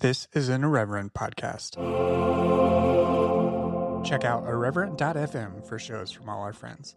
This is an Irreverent podcast. Check out irreverent.fm for shows from all our friends.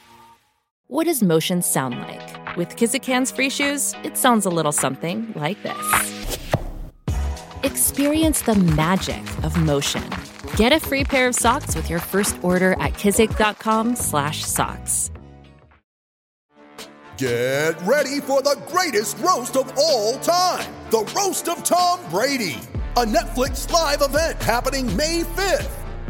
What does motion sound like? With Kizikans free shoes, it sounds a little something like this. Experience the magic of motion. Get a free pair of socks with your first order at kizik.com/socks. Get ready for the greatest roast of all time the Roast of Tom Brady, a Netflix live event happening May 5th.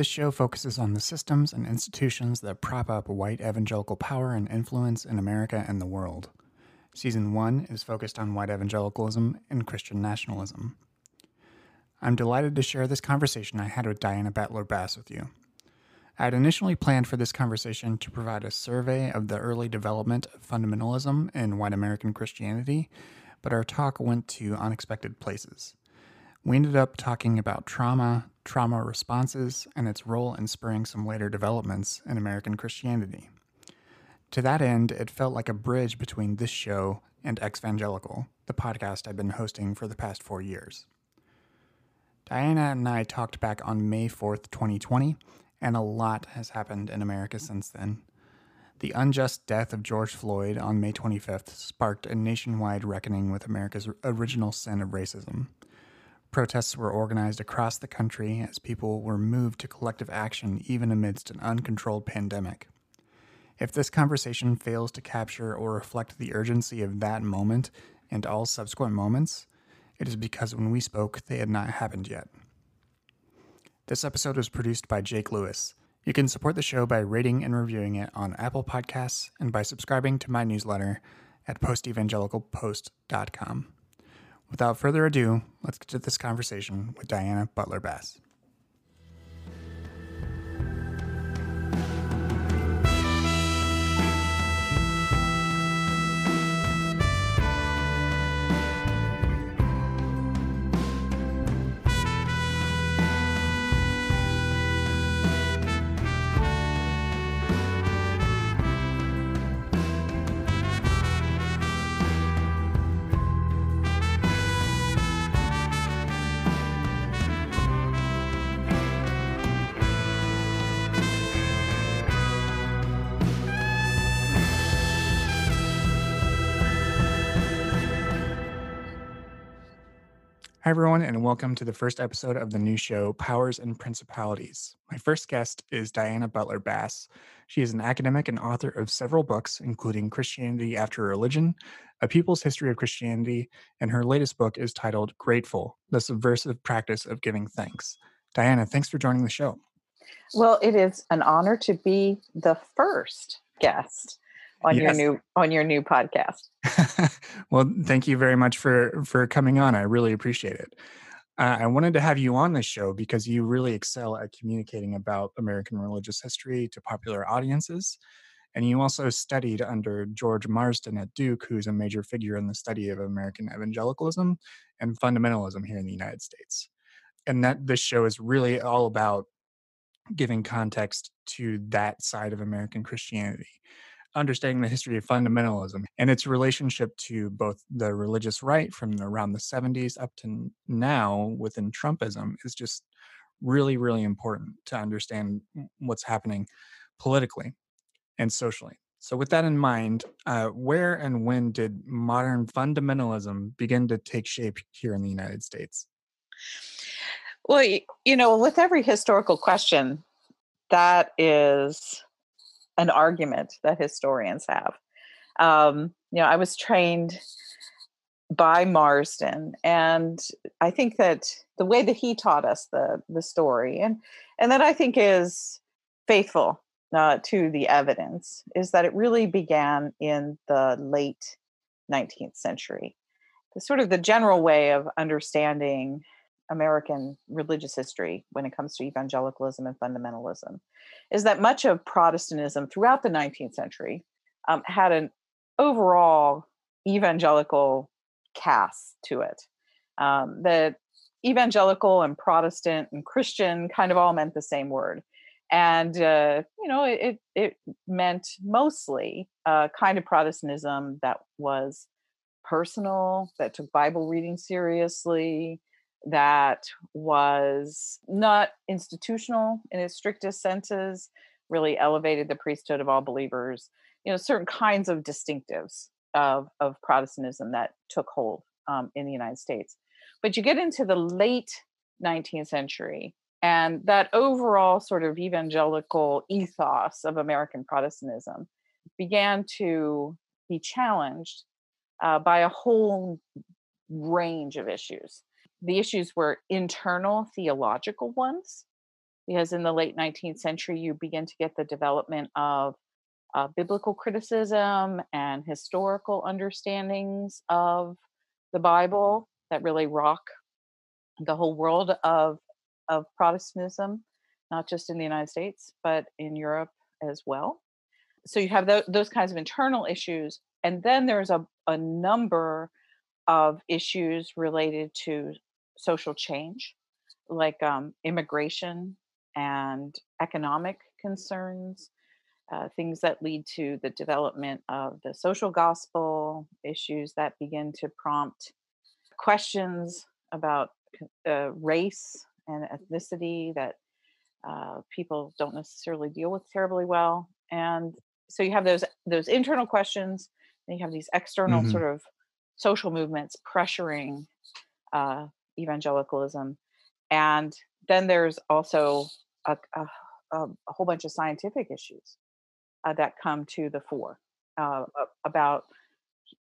This show focuses on the systems and institutions that prop up white evangelical power and influence in America and the world. Season 1 is focused on white evangelicalism and Christian nationalism. I'm delighted to share this conversation I had with Diana Butler Bass with you. I had initially planned for this conversation to provide a survey of the early development of fundamentalism in white American Christianity, but our talk went to unexpected places. We ended up talking about trauma, trauma responses, and its role in spurring some later developments in American Christianity. To that end, it felt like a bridge between this show and Exvangelical, the podcast I've been hosting for the past four years. Diana and I talked back on May 4th, 2020, and a lot has happened in America since then. The unjust death of George Floyd on May 25th sparked a nationwide reckoning with America's original sin of racism. Protests were organized across the country as people were moved to collective action even amidst an uncontrolled pandemic. If this conversation fails to capture or reflect the urgency of that moment and all subsequent moments, it is because when we spoke, they had not happened yet. This episode was produced by Jake Lewis. You can support the show by rating and reviewing it on Apple Podcasts and by subscribing to my newsletter at postevangelicalpost.com. Without further ado, let's get to this conversation with Diana Butler Bass. Hi, everyone, and welcome to the first episode of the new show, Powers and Principalities. My first guest is Diana Butler Bass. She is an academic and author of several books, including Christianity After Religion, A People's History of Christianity, and her latest book is titled Grateful The Subversive Practice of Giving Thanks. Diana, thanks for joining the show. Well, it is an honor to be the first guest on yes. your new on your new podcast. well, thank you very much for for coming on. I really appreciate it. Uh, I wanted to have you on the show because you really excel at communicating about American religious history to popular audiences. And you also studied under George Marsden at Duke, who's a major figure in the study of American evangelicalism and fundamentalism here in the United States. And that this show is really all about giving context to that side of American Christianity understanding the history of fundamentalism and its relationship to both the religious right from around the 70s up to now within Trumpism is just really, really important to understand what's happening politically and socially. So, with that in mind, uh, where and when did modern fundamentalism begin to take shape here in the United States? Well, you know, with every historical question, that is an argument that historians have. Um, you know, I was trained by Marsden, and I think that the way that he taught us the the story, and and that I think is faithful uh, to the evidence, is that it really began in the late 19th century. The sort of the general way of understanding American religious history when it comes to evangelicalism and fundamentalism is that much of Protestantism throughout the 19th century um, had an overall evangelical cast to it. Um, that evangelical and Protestant and Christian kind of all meant the same word. And, uh, you know, it, it meant mostly a kind of Protestantism that was personal, that took Bible reading seriously, that was not institutional in its strictest senses, really elevated the priesthood of all believers. You know, certain kinds of distinctives of, of Protestantism that took hold um, in the United States. But you get into the late 19th century, and that overall sort of evangelical ethos of American Protestantism began to be challenged uh, by a whole range of issues the issues were internal theological ones, because in the late 19th century, you begin to get the development of uh, biblical criticism and historical understandings of the Bible that really rock the whole world of of Protestantism, not just in the United States but in Europe as well. So you have th- those kinds of internal issues, and then there's a, a number of issues related to social change, like um, immigration and economic concerns, uh, things that lead to the development of the social gospel, issues that begin to prompt questions about uh, race and ethnicity that uh, people don't necessarily deal with terribly well. And so you have those those internal questions, and you have these external mm-hmm. sort of social movements pressuring uh, evangelicalism. And then there's also a, a, a whole bunch of scientific issues uh, that come to the fore uh, about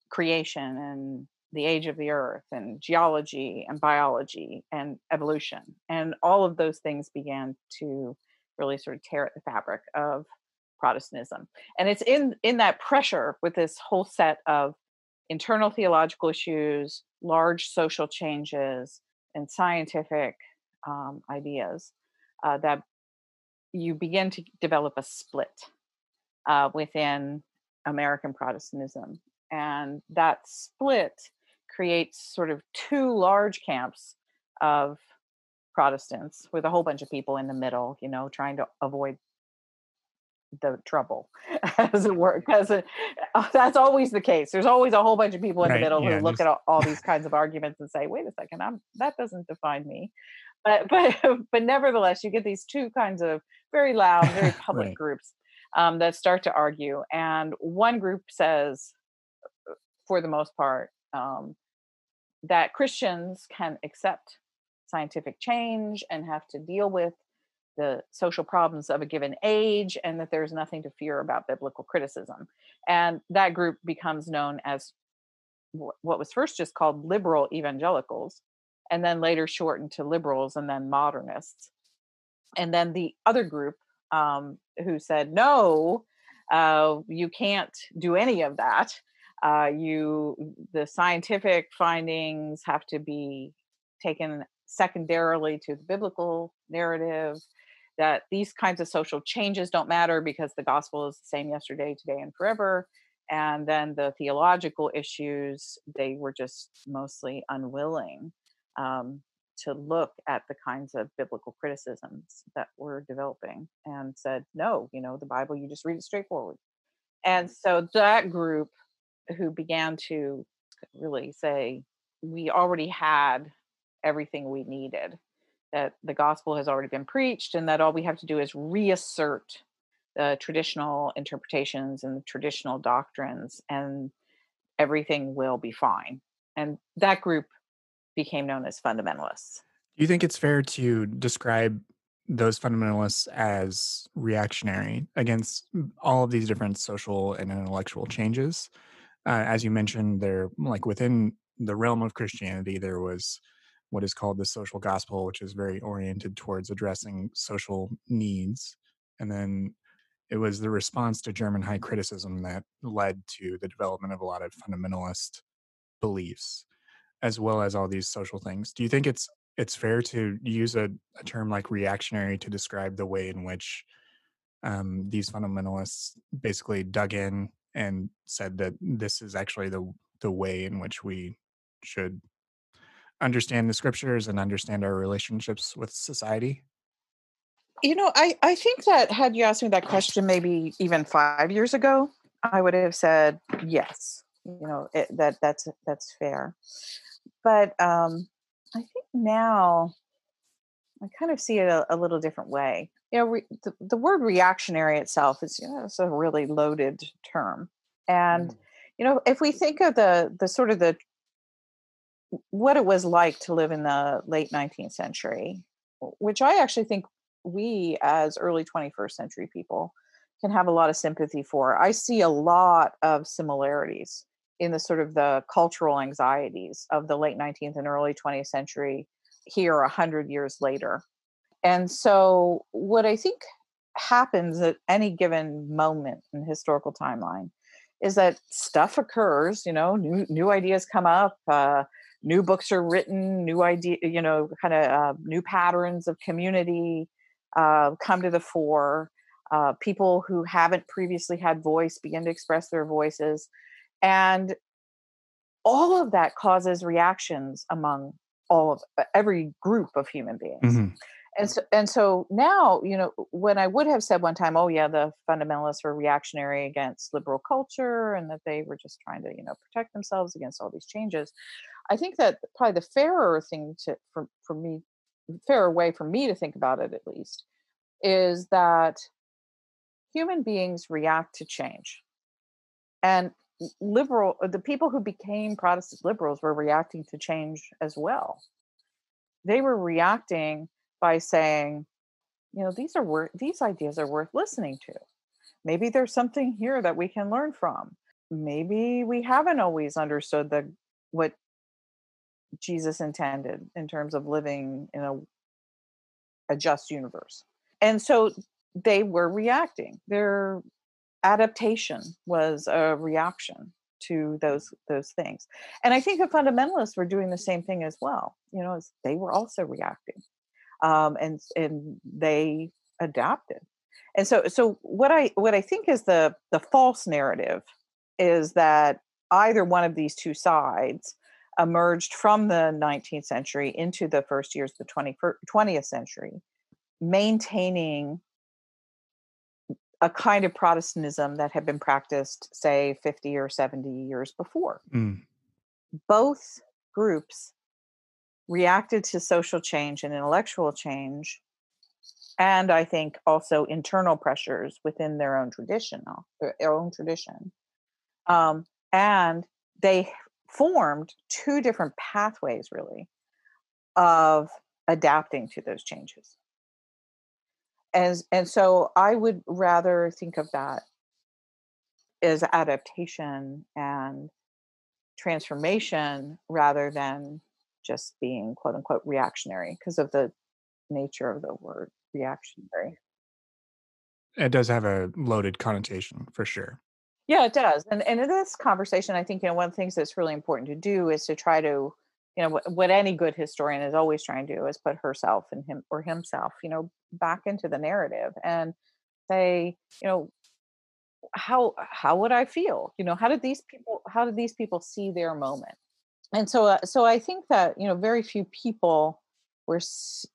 creation and the age of the earth and geology and biology and evolution. And all of those things began to really sort of tear at the fabric of Protestantism. And it's in in that pressure with this whole set of internal theological issues, large social changes, and scientific um, ideas uh, that you begin to develop a split uh, within American Protestantism. And that split creates sort of two large camps of Protestants with a whole bunch of people in the middle, you know, trying to avoid the trouble as it were because uh, that's always the case there's always a whole bunch of people in right, the middle yeah, who look at all, all, these kinds of arguments and say wait a second i'm that doesn't define me but but but nevertheless you get these two kinds of very loud very public right. groups um, that start to argue and one group says uh, for the most part um, that christians can accept scientific change and have to deal with the social problems of a given age and that there's nothing to fear about biblical criticism. And that group becomes known as what was first just called liberal evangelicals and then later shortened to liberals and then modernists. And then the other group um, who said, no, uh, you can't do any of that. Uh, you, the scientific findings have to be taken secondarily to the biblical narrative that these kinds of social changes don't matter because the gospel is the same yesterday, today, and forever. And then the theological issues, they were just mostly unwilling um, to look at the kinds of biblical criticisms that were developing and said, no, you know, the Bible, you just read it straightforward. And so that group who began to really say, we already had everything we needed that the gospel has already been preached and that all we have to do is reassert the traditional interpretations and the traditional doctrines and everything will be fine and that group became known as fundamentalists do you think it's fair to describe those fundamentalists as reactionary against all of these different social and intellectual changes. Uh, as you mentioned, they're like within the realm of Christianity, there was what is called the social gospel, which is very oriented towards addressing social needs. And then it was the response to German high criticism that led to the development of a lot of fundamentalist beliefs, as well as all these social things. Do you think it's it's fair to use a, a term like reactionary to describe the way in which um, these fundamentalists basically dug in and said that this is actually the the way in which we should understand the scriptures and understand our relationships with society? You know, I, I think that had you asked me that question maybe even five years ago, I would have said yes. You know, it, that that's that's fair. But um, I think now I kind of see it a, a little different way. You know, re, the, the, word reactionary itself is you know, it's a really loaded term, and mm. you know, if we think of the the sort of the what it was like to live in the late 19th century, which I actually think we as early 21st century people can have a lot of sympathy for. I see a lot of similarities in the sort of the cultural anxieties of the late 19th and early 20th century here a hundred years later. And so what I think happens at any given moment in historical timeline is that stuff occurs, you know, new new ideas come up, uh, new books are written, new idea, you know, kind of uh, new patterns of community uh, come to the fore. Uh, people who haven't previously had voice begin to express their voices, and all of that causes reactions among all of uh, every group of human beings. Mm-hmm. And so, and so now, you know, when I would have said one time, "Oh yeah, the fundamentalists were reactionary against liberal culture, and that they were just trying to, you know, protect themselves against all these changes," I think that probably the fairer thing to for for me, fairer way for me to think about it at least, is that human beings react to change, and liberal the people who became Protestant liberals were reacting to change as well. They were reacting by saying, you know, these are worth these ideas are worth listening to. Maybe there's something here that we can learn from. Maybe we haven't always understood the what Jesus intended in terms of living in a a just universe. And so they were reacting. Their adaptation was a reaction to those those things. And I think the fundamentalists were doing the same thing as well. You know, as they were also reacting um, and and they adapted. And so so what I what I think is the the false narrative is that either one of these two sides emerged from the 19th century into the first years of the 20, 20th century, maintaining a kind of Protestantism that had been practiced, say, 50 or 70 years before. Mm. Both groups reacted to social change and intellectual change and i think also internal pressures within their own tradition their own tradition um, and they formed two different pathways really of adapting to those changes. As and so i would rather think of that as adaptation and transformation rather than just being quote unquote reactionary because of the nature of the word reactionary. It does have a loaded connotation for sure. Yeah, it does. And and in this conversation, I think you know one of the things that's really important to do is to try to you know what, what any good historian is always trying to do is put herself and him or himself you know back into the narrative and say you know how how would i feel you know how did these people how did these people see their moment and so uh, so i think that you know very few people were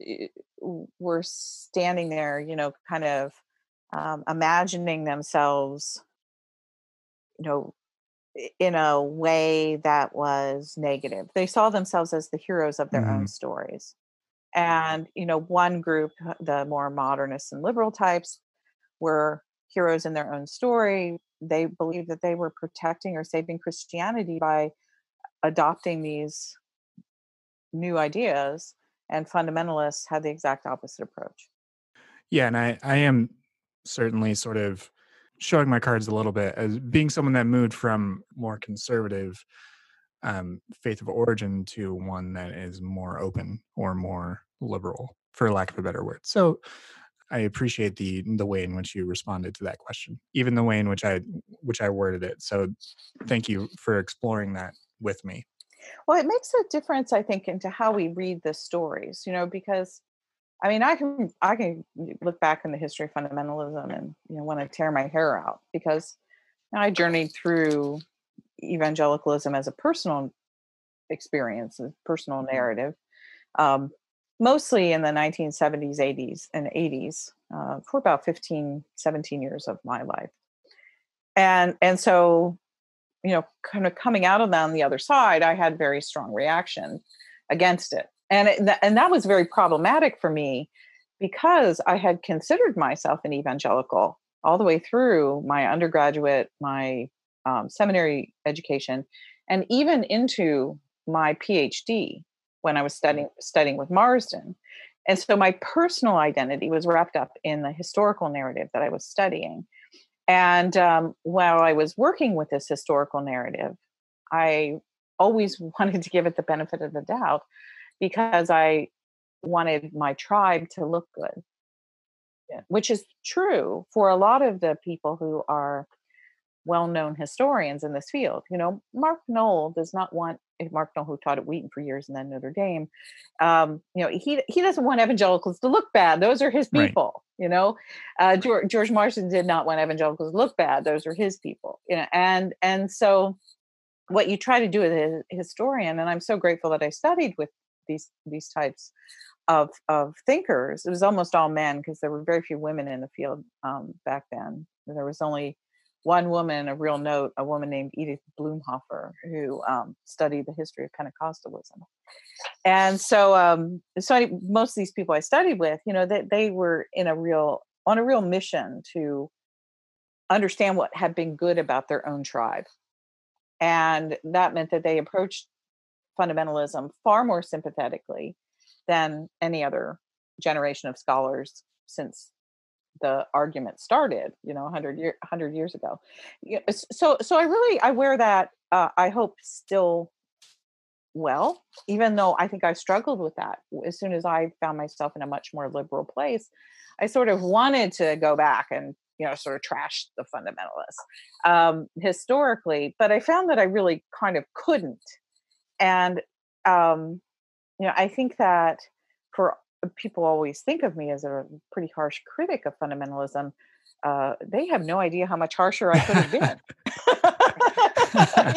eh, were standing there you know kind of um, imagining themselves you know in a way that was negative. They saw themselves as the heroes of their mm-hmm. own stories. And you know one group the more modernist and liberal types were heroes in their own story. They believed that they were protecting or saving christianity by adopting these new ideas and fundamentalists had the exact opposite approach Yeah, and I I am certainly sort of showing my cards a little bit as being someone that moved from more conservative um, faith of origin to one that is more open or more liberal, for lack of a better word. So I appreciate the the way in which you responded to that question, even the way in which I which I worded it. So thank you for exploring that with me. Well, it makes a difference, I think, into how we read the stories, you know, because I mean, I can I can look back in the history of fundamentalism and you know want to tear my hair out because I journeyed through evangelicalism as a personal experience, a personal mm-hmm. narrative, um, mostly in the 1970s, 80s, and 80s uh, for about 15, 17 years of my life. And and so, you know, kind of coming out of that on the other side, I had very strong reaction against it and it, and that was very problematic for me because I had considered myself an evangelical all the way through my undergraduate, my um, seminary education, and even into my PhD when I was studying studying with Marsden. And so my personal identity was wrapped up in the historical narrative that I was studying. And um, while I was working with this historical narrative, I always wanted to give it the benefit of the doubt because I wanted my tribe to look good, yeah. which is true for a lot of the people who are well-known historians in this field. You know, Mark Noll does not want eh, Mark Noll, who taught at Wheaton for years and then Notre Dame. Um, you know, he he doesn't want evangelicals to look bad. Those are his people. Right. You know, uh, George, George Marsden did not want evangelicals to look bad. Those are his people. You know, and and so what you try to do as a historian, and I'm so grateful that I studied with these these types of of thinkers. It was almost all men because there were very few women in the field um, back then. There was only one woman a real note, a woman named Edith Blumhofer, who um, studied the history of Pentecostalism. And so, um, so I, most of these people I studied with, you know, they, they were in a real on a real mission to understand what had been good about their own tribe. And that meant that they approached fundamentalism far more sympathetically than any other generation of scholars since the argument started you know 100 year 100 years ago. So so i really i wear that uh, i hope still well even though i think i struggled with that. As soon as i found myself in a much more liberal place i sort of wanted to go back and you know sort of trash the fundamentalists um, historically but i found that i really kind of couldn't. And um, you know i think that for people always think of me as a pretty harsh critic of fundamentalism uh, they have no idea how much harsher i could have been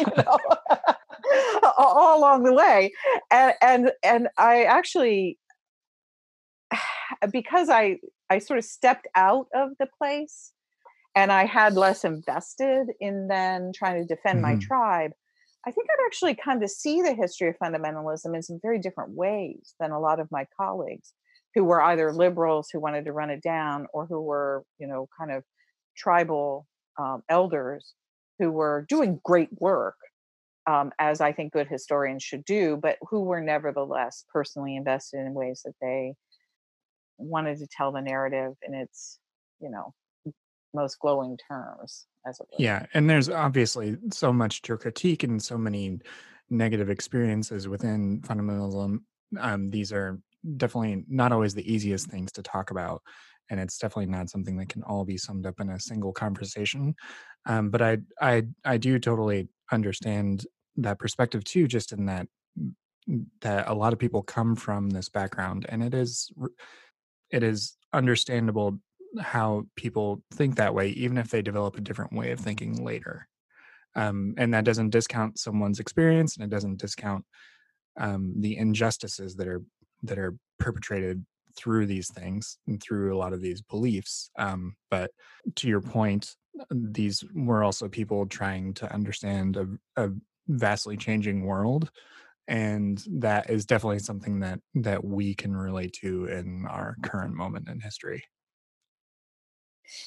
you know? all along the way and and and i actually because i i sort of stepped out of the place and i had less invested in then trying to defend mm-hmm. my tribe I think I'd actually come to see the history of fundamentalism in some very different ways than a lot of my colleagues who were either liberals who wanted to run it down or who were, you know, kind of tribal um, elders who were doing great work, um, as I think good historians should do, but who were nevertheless personally invested in ways that they wanted to tell the narrative in its, you know, most glowing terms as it. Yeah, and there's obviously so much to critique and so many negative experiences within fundamentalism. Um, these are definitely not always the easiest things to talk about, and it's definitely not something that can all be summed up in a single conversation. Um, but I, I, I do totally understand that perspective too, just in that that a lot of people come from this background, and it is it is understandable how people think that way, even if they develop a different way of thinking later. Um, and that doesn't discount someone's experience, and it doesn't discount um, the injustices that are that are perpetrated through these things and through a lot of these beliefs. Um, but to your point, these were also people trying to understand a, a vastly changing world and that is definitely something that that we can relate to in our current moment in history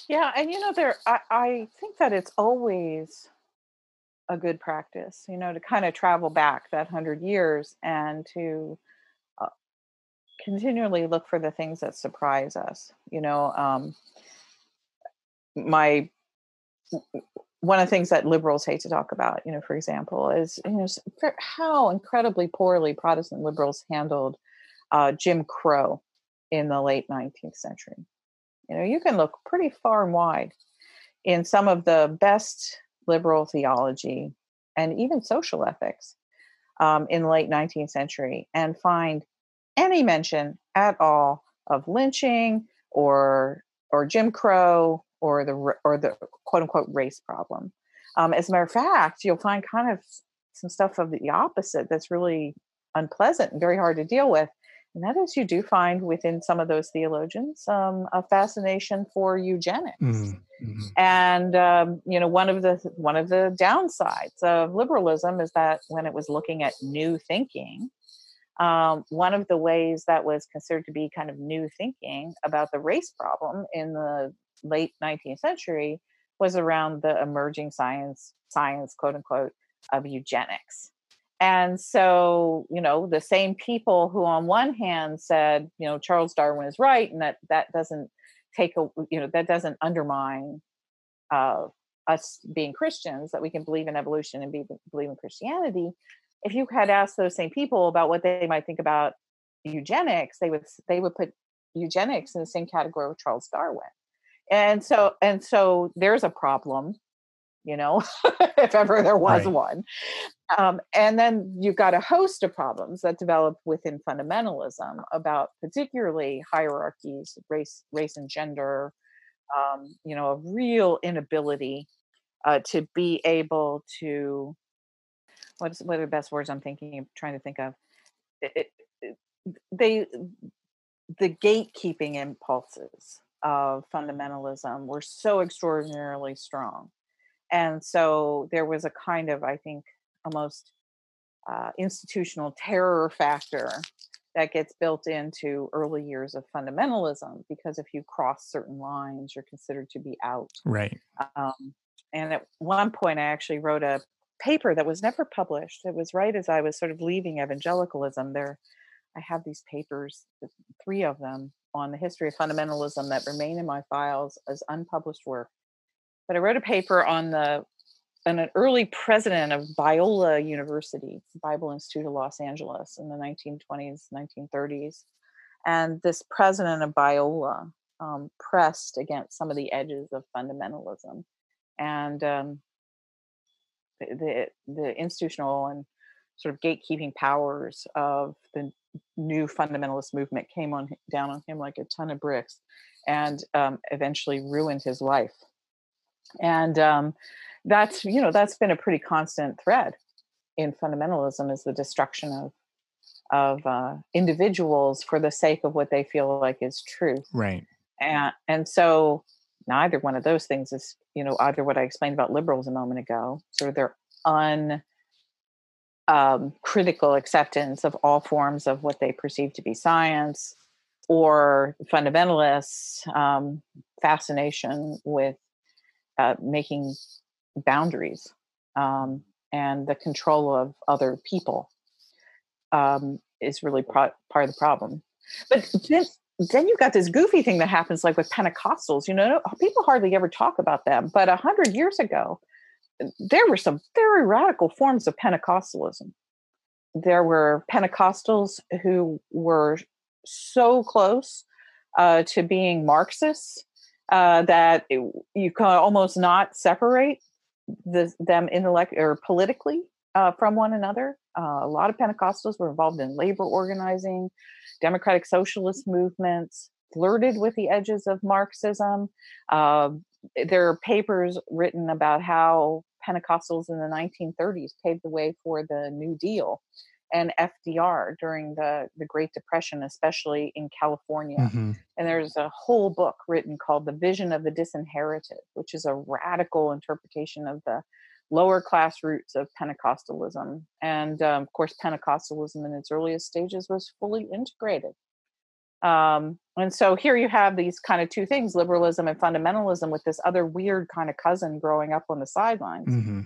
yeah, and you know, there I, I think that it's always a good practice, you know, to kind of travel back that hundred years and to uh, continually look for the things that surprise us. You know, um, my one of the things that liberals hate to talk about, you know, for example, is you know how incredibly poorly Protestant liberals handled uh, Jim Crow in the late 19th century. You know, you can look pretty far and wide in some of the best liberal theology and even social ethics um, in the late 19th century and find any mention at all of lynching or or Jim Crow or the or the quote unquote race problem. Um, as a matter of fact, you'll find kind of some stuff of the opposite that's really unpleasant and very hard to deal with. And that is, you do find within some of those theologians um, a fascination for eugenics. Mm-hmm. And um, you know, one of the one of the downsides of liberalism is that when it was looking at new thinking, um, one of the ways that was considered to be kind of new thinking about the race problem in the late 19th century was around the emerging science science quote unquote of eugenics and so you know the same people who on one hand said you know charles darwin is right and that that doesn't take a you know that doesn't undermine uh, us being christians that we can believe in evolution and be, believe in christianity. If you had asked those same people about what they might think about eugenics they would they would put eugenics in the same category with charles darwin. And so and so there's a problem you know if ever there was right. one um, and then you've got a host of problems that develop within fundamentalism about particularly hierarchies race race and gender um, you know a real inability uh, to be able to what's what are the best words i'm thinking of trying to think of it, it, they the gatekeeping impulses of fundamentalism were so extraordinarily strong. And so there was a kind of, I think, almost uh, institutional terror factor that gets built into early years of fundamentalism because if you cross certain lines, you're considered to be out. Right. Um, and at one point, I actually wrote a paper that was never published. It was right as I was sort of leaving evangelicalism. There, I have these papers, three of them, on the history of fundamentalism that remain in my files as unpublished work. But I wrote a paper on the on an early president of Biola University, Bible Institute of Los Angeles in the 1920s, 1930s. And this president of Biola um, pressed against some of the edges of fundamentalism. And um, the, the, institutional and sort of gatekeeping powers of the new fundamentalist movement came on down on him like a ton of bricks and um, eventually ruined his life and um, that's you know that's been a pretty constant thread in fundamentalism is the destruction of of uh, individuals for the sake of what they feel like is true. Right. And and so neither one of those things is you know either what i explained about liberals a moment ago sort of their un um, critical acceptance of all forms of what they perceive to be science or fundamentalists um, fascination with uh, making boundaries um, and the control of other people um, is really pro- part of the problem but then, then you've got this goofy thing that happens like with pentecostals you know people hardly ever talk about them but a hundred years ago there were some very radical forms of Pentecostalism. There were Pentecostals who were so close uh, to being Marxists uh, that it, you can almost not separate the, them intellect or politically uh, from one another. Uh, a lot of Pentecostals were involved in labor organizing, democratic socialist movements, flirted with the edges of Marxism. Uh, there are papers written about how Pentecostals in the 1930s paved the way for the New Deal and FDR during the, the Great Depression, especially in California. Mm-hmm. And there's a whole book written called The Vision of the Disinherited, which is a radical interpretation of the lower class roots of Pentecostalism. And um, of course, Pentecostalism in its earliest stages was fully integrated um, and so here you have these kind of two things liberalism and fundamentalism with this other weird kind of cousin growing up on the sidelines. Mm-hmm.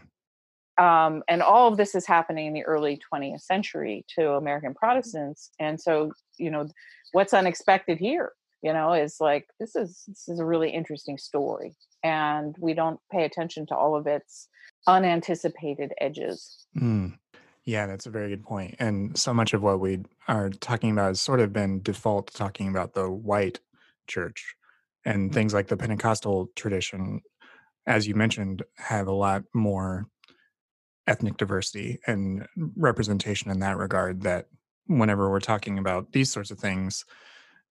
Um, and all of this is happening in the early 20th century to American Protestants. And so, you know, what's unexpected here you know is like this is this is a really interesting story and we don't pay attention to all of its unanticipated edges mm. yeah that's a very good point and so much of what we are talking about has sort of been default talking about the white church and things like the pentecostal tradition as you mentioned have a lot more ethnic diversity and representation in that regard that whenever we're talking about these sorts of things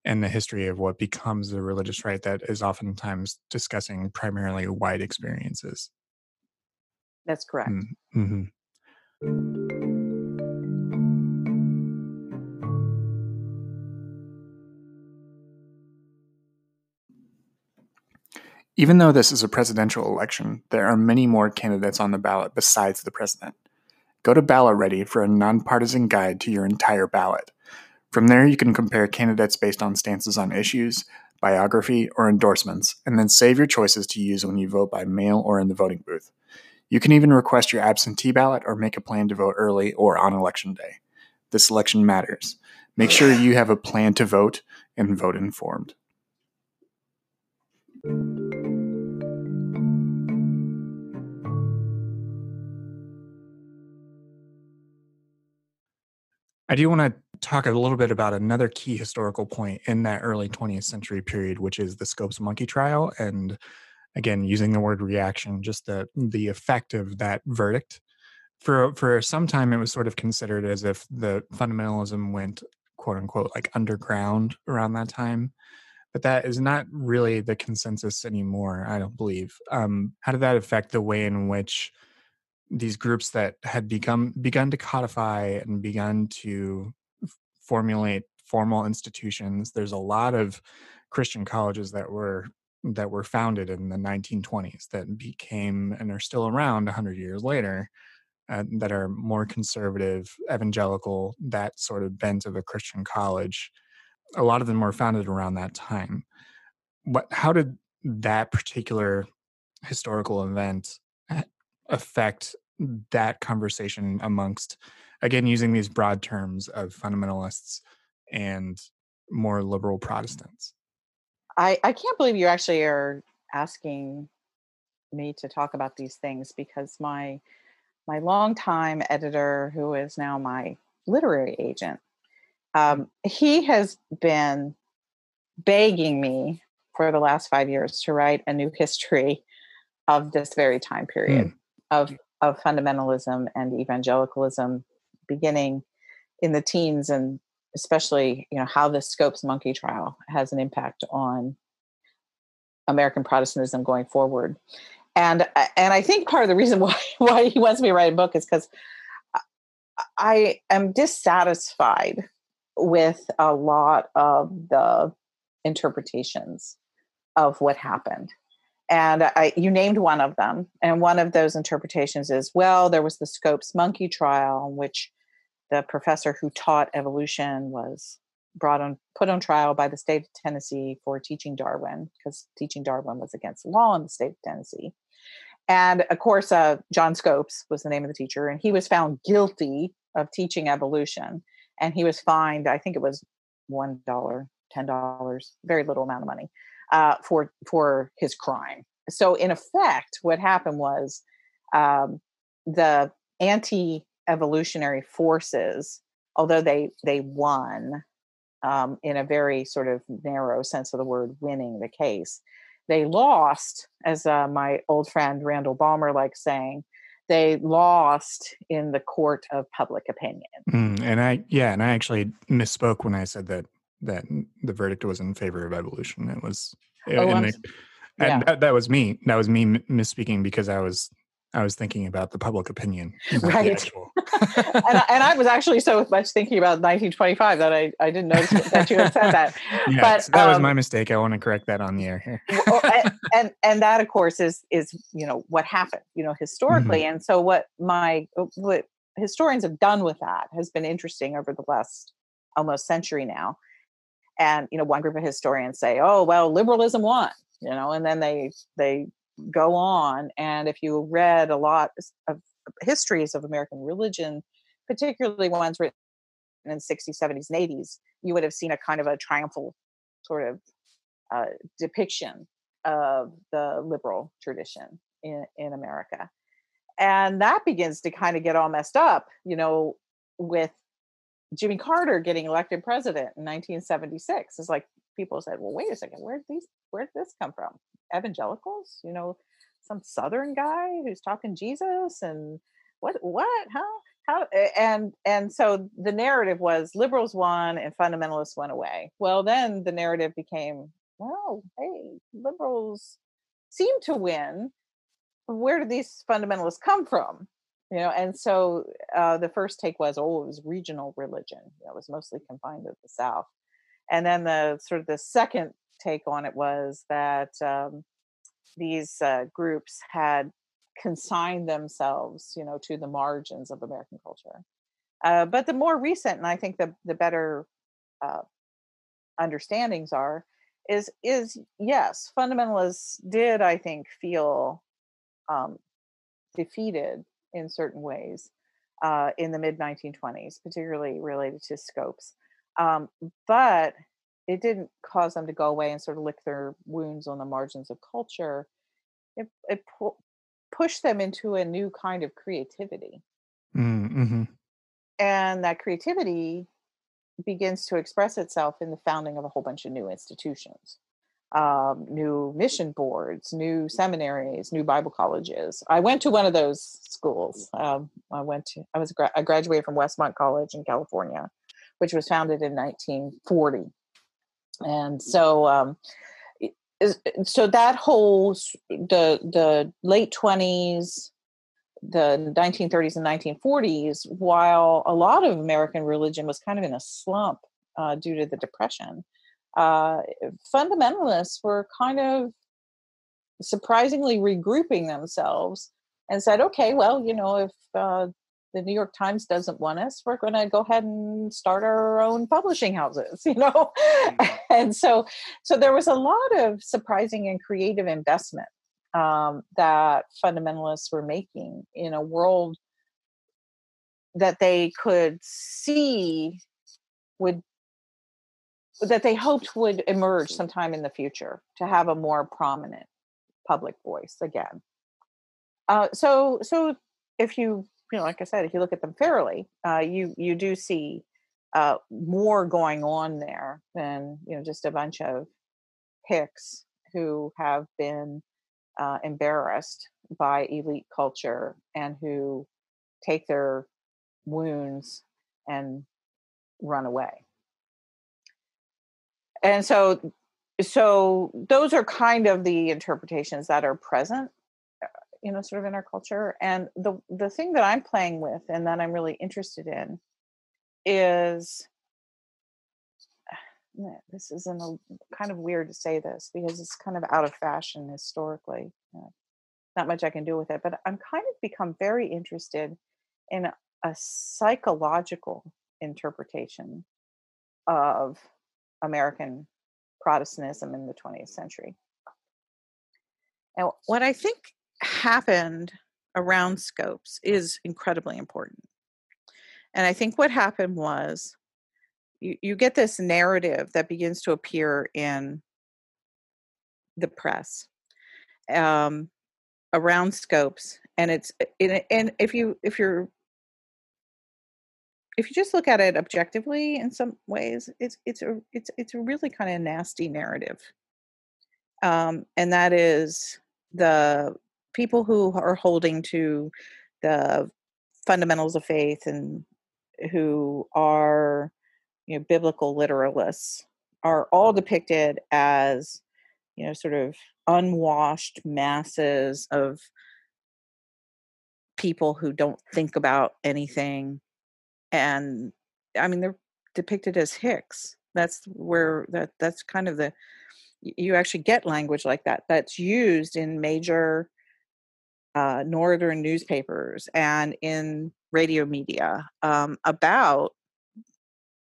and the history of what becomes the religious right that is oftentimes discussing primarily white experiences. That's correct. Mm-hmm. Even though this is a presidential election, there are many more candidates on the ballot besides the president. Go to Ballot Ready for a nonpartisan guide to your entire ballot. From there, you can compare candidates based on stances on issues, biography, or endorsements, and then save your choices to use when you vote by mail or in the voting booth. You can even request your absentee ballot or make a plan to vote early or on election day. This election matters. Make sure you have a plan to vote and vote informed. I do want to talk a little bit about another key historical point in that early 20th century period, which is the Scopes Monkey trial. And again, using the word reaction, just the the effect of that verdict. For for some time, it was sort of considered as if the fundamentalism went quote unquote like underground around that time. But that is not really the consensus anymore, I don't believe. Um, how did that affect the way in which these groups that had become begun to codify and begun to f- formulate formal institutions. There's a lot of christian colleges that were that were founded in the 1920s that became and are still around 100 years later uh, that are more conservative evangelical that sort of bent of a christian college. A lot of them were founded around that time. What how did that particular historical event affect that conversation amongst again using these broad terms of fundamentalists and more liberal protestants. I i can't believe you actually are asking me to talk about these things because my my longtime editor who is now my literary agent um, he has been begging me for the last five years to write a new history of this very time period. Mm. Of of fundamentalism and evangelicalism beginning in the teens and especially you know how the scopes monkey trial has an impact on american protestantism going forward. And and i think part of the reason why why he wants me to write a book is because i am dissatisfied with a lot of the interpretations of what happened and I, you named one of them. And one of those interpretations is well, there was the Scopes monkey trial, in which the professor who taught evolution was brought on put on trial by the state of Tennessee for teaching Darwin because teaching Darwin was against the law in the state of Tennessee. And of course, uh, John Scopes was the name of the teacher, and he was found guilty of teaching evolution. And he was fined, I think it was one dollar, ten dollars, very little amount of money uh, for for his crime. So in effect, what happened was um, the anti-evolutionary forces, although they they won um, in a very sort of narrow sense of the word, winning the case, they lost, as uh, my old friend Randall Balmer likes saying. They lost in the court of public opinion. Mm, and I, yeah, and I actually misspoke when I said that that the verdict was in favor of evolution. It was, oh, and, yeah. that, that was me. That was me misspeaking because I was I was thinking about the public opinion. Right. and, I, and, I, was actually so much thinking about 1925 that I, I didn't notice that you had said that. Yeah, but that um, was my mistake. I want to correct that on the air here. and, and, and that of course is is you know what happened you know historically, mm-hmm. and so what my what historians have done with that has been interesting over the last almost century now and you know one group of historians say oh well liberalism won you know and then they they go on and if you read a lot of histories of american religion particularly ones written in 60s 70s and 80s you would have seen a kind of a triumphal sort of uh, depiction of the liberal tradition in, in America. And that begins to kind of get all messed up, you know, with Jimmy Carter getting elected president in 1976. is like people said, well, wait a second, where did these where did this come from? Evangelicals, you know, some southern guy who's talking Jesus and what what how how and and so the narrative was liberals won and fundamentalists went away. Well, then the narrative became, well, hey, liberals seem to win. Where did these fundamentalists come from? You know, and so uh, the first take was, oh, it was regional religion. You know, it was mostly confined to the South. And then the sort of the second take on it was that um, these uh, groups had consigned themselves, you know, to the margins of American culture. Uh, but the more recent, and I think the the better uh, understandings are, is is yes, fundamentalists did I think feel um, defeated in certain ways uh, in the mid 1920s, particularly related to scopes. Um, but it didn't cause them to go away and sort of lick their wounds on the margins of culture. It, it pu- pushed them into a new kind of creativity. Mm, mm-hmm. And that creativity begins to express itself in the founding of a whole bunch of new institutions um, new mission boards, new seminaries, new Bible colleges. I went to one of those schools. Um, I went to, I was, gra- I graduated from Westmont College in California, which was founded in 1940. And so, um, so that whole the the late 20s the 1930s and 1940s while a lot of american religion was kind of in a slump uh, due to the depression uh, fundamentalists were kind of surprisingly regrouping themselves and said, okay, well, you know, if uh, the New York Times doesn't want us, we're going to go ahead and start our own publishing houses, you know? Mm-hmm. and so, so there was a lot of surprising and creative investment um, that fundamentalists were making in a world that they could see would that they hoped would emerge sometime in the future to have a more prominent public voice again. Uh, so, so if you, you know, like I said, if you look at them fairly, uh, you you do see uh, more going on there than you know just a bunch of hicks who have been uh, embarrassed by elite culture and who take their wounds and run away and so so those are kind of the interpretations that are present uh, you know sort of in our culture. And the the thing that i'm playing with and that i'm really interested in is this isn't a kind of weird to say this because it's kind of out of fashion historically. Not much i can do with it but i'm kind of become very interested in a psychological interpretation of American Protestantism in the 20th century. Now, what I think happened around scopes is incredibly important. And I think what happened was you, you get this narrative that begins to appear in the press um, around scopes and it's and if you if you're if you just look at it objectively in some ways it's it's a it's it's a really kind of nasty narrative. Um, and that is the people who are holding to the fundamentals of faith and who are you know biblical literalists are all depicted as you know sort of unwashed masses of people who don't think about anything and I mean they're depicted as hicks. That's where that that's kind of the you actually get language like that that's used in major uh, northern newspapers and in radio media um, about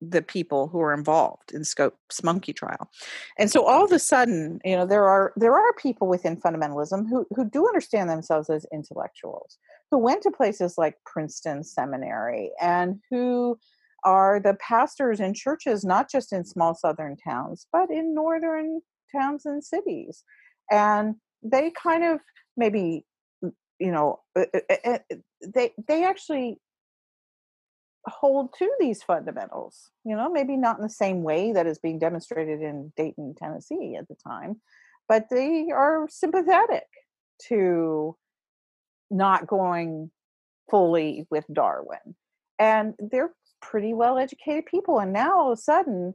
the people who are involved in Scopes monkey trial. And so all of a sudden, you know, there are there are people within fundamentalism who who do understand themselves as intellectuals, who went to places like Princeton Seminary and who are the pastors in churches, not just in small southern towns, but in northern towns and cities. And they kind of maybe, you know, uh, uh, uh, they they actually hold to these fundamentals. You know, maybe not in the same way that is being demonstrated in Dayton, Tennessee at the time, but they are sympathetic to not going fully with Darwin. And they're pretty well educated people. And now all of a sudden,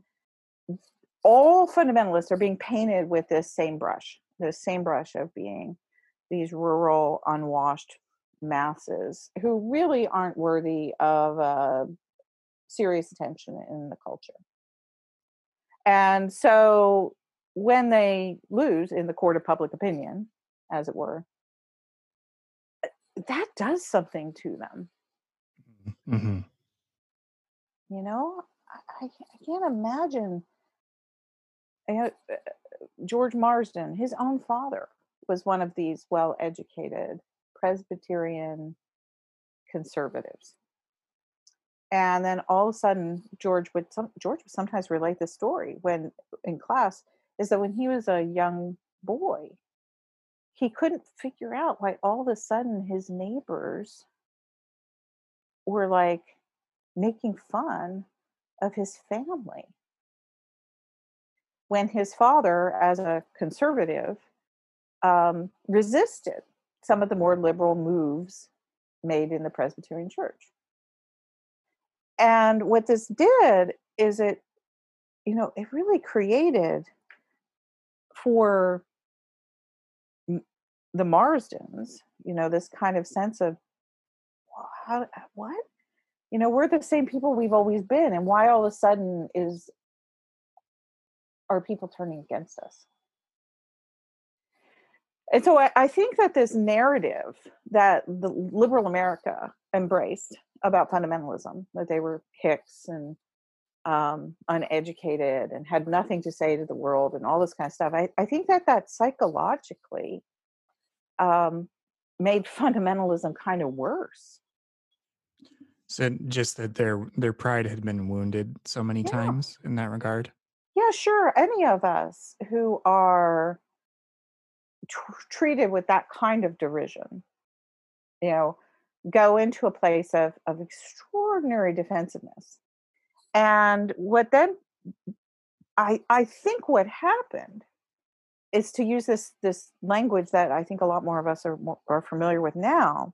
all fundamentalists are being painted with this same brush, this same brush of being these rural, unwashed masses who really aren't worthy of uh, serious attention in the culture. And so when they lose in the court of public opinion, as it were, that does something to them. Mm-hmm. You know, I, I can't imagine. Know, uh, George Marsden, his own father, was one of these well educated Presbyterian conservatives. And then all of a sudden, George would some, George would sometimes relate the story when in class is that when he was a young boy, he couldn't figure out why all of a sudden his neighbors were like making fun of his family. When his father, as a conservative, um, resisted some of the more liberal moves made in the Presbyterian Church. And what this did is it, you know, it really created for the Marsdens, you know, this kind of sense of, how, what? You know, we're the same people we've always been, and why all of a sudden is are people turning against us? And so I, I think that this narrative that the liberal America embraced about fundamentalism, that they were hicks and um, uneducated and had nothing to say to the world and all this kind of stuff. I, I think that that psychologically um, made fundamentalism kind of worse. So just that their their pride had been wounded so many yeah. times in that regard. Yeah, sure. Any of us who are treated with that kind of derision you know go into a place of of extraordinary defensiveness and what then i i think what happened is to use this this language that i think a lot more of us are are familiar with now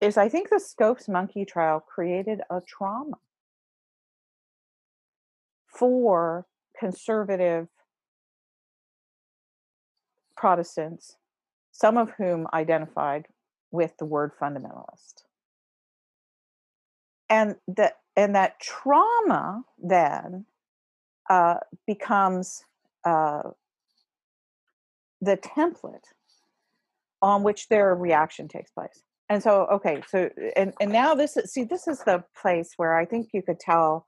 is i think the scopes monkey trial created a trauma for conservative Protestants, some of whom identified with the word fundamentalist. And that and that trauma then uh, becomes uh, the template on which their reaction takes place. And so, okay, so and and now this is see this is the place where I think you could tell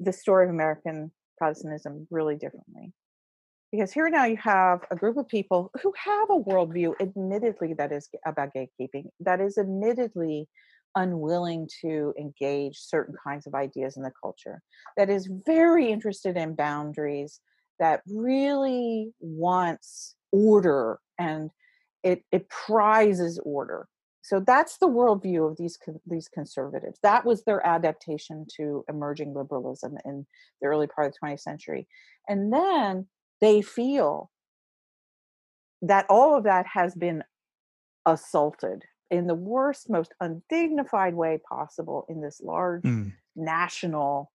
the story of American Protestantism really differently because here now you have a group of people who have a worldview admittedly that is about gatekeeping that is admittedly unwilling to engage certain kinds of ideas in the culture that is very interested in boundaries that really wants order and it, it prizes order so that's the worldview of these these conservatives that was their adaptation to emerging liberalism in the early part of the 20th century and then they feel that all of that has been assaulted in the worst, most undignified way possible in this large mm. national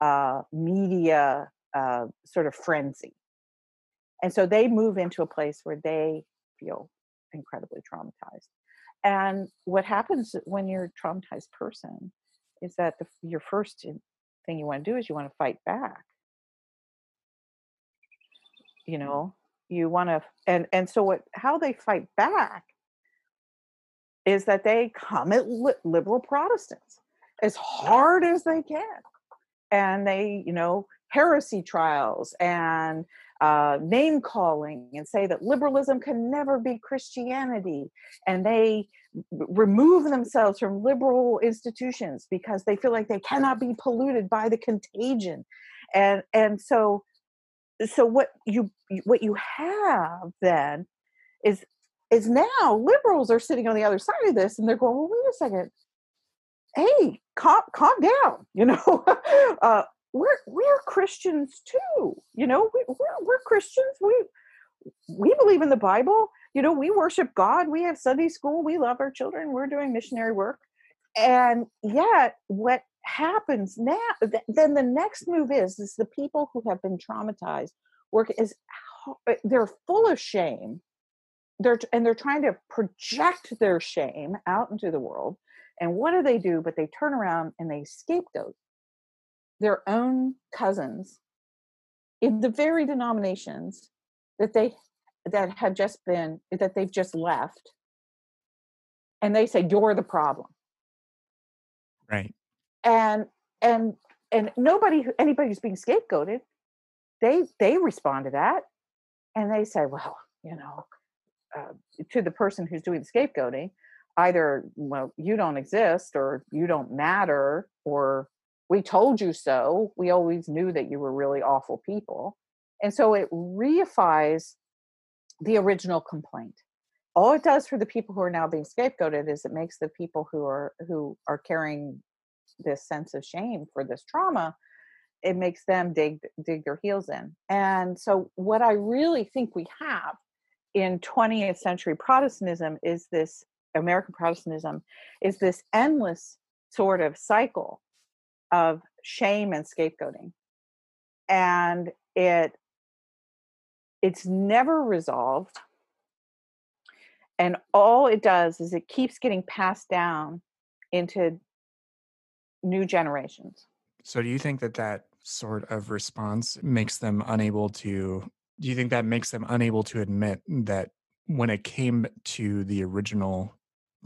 uh, media uh, sort of frenzy. And so they move into a place where they feel incredibly traumatized. And what happens when you're a traumatized person is that the, your first thing you want to do is you want to fight back. You mm-hmm. know you want to and and so what how they fight back is that they come at li- liberal protestants as hard as they can. And they you know heresy trials and uh, name calling and say that liberalism can never be Christianity, and they remove themselves from liberal institutions because they feel like they cannot be polluted by the contagion, and and so so what you what you have then is is now liberals are sitting on the other side of this and they're going well wait a second. Hey calm calm down you know? Uh, we're we're christians too you know we, we're, we're christians. We we believe in the bible. You know we worship god. We have sunday school. We love our children. We're doing missionary work. And yet what happens now th- then the next move is is the people who have been traumatized work is eh, they're full of shame. They're and they're trying to project their shame out into the world. And what do they do? But they turn around and they scapegoat their own cousins in the very denominations that they that have just been that they've just left. And they say you're the problem. Right. And and and nobody anybody who's being scapegoated they they respond to that. And they say well you know uh, to the person who's doing the scapegoating either well you don't exist or you don't matter or we told you so we always knew that you were really awful people and so it reifies the original complaint. All it does for the people who are now being scapegoated is it makes the people who are who are carrying this sense of shame for this trauma it makes them dig dig their heels in. And so what i really think we have in 20th century protestantism is this American Protestantism is this endless sort of cycle of shame and scapegoating. And it it's never resolved. And all it does is it keeps getting passed down into new generations. So do you think that that sort of response makes them unable to do you think that makes them unable to admit that when it came to the original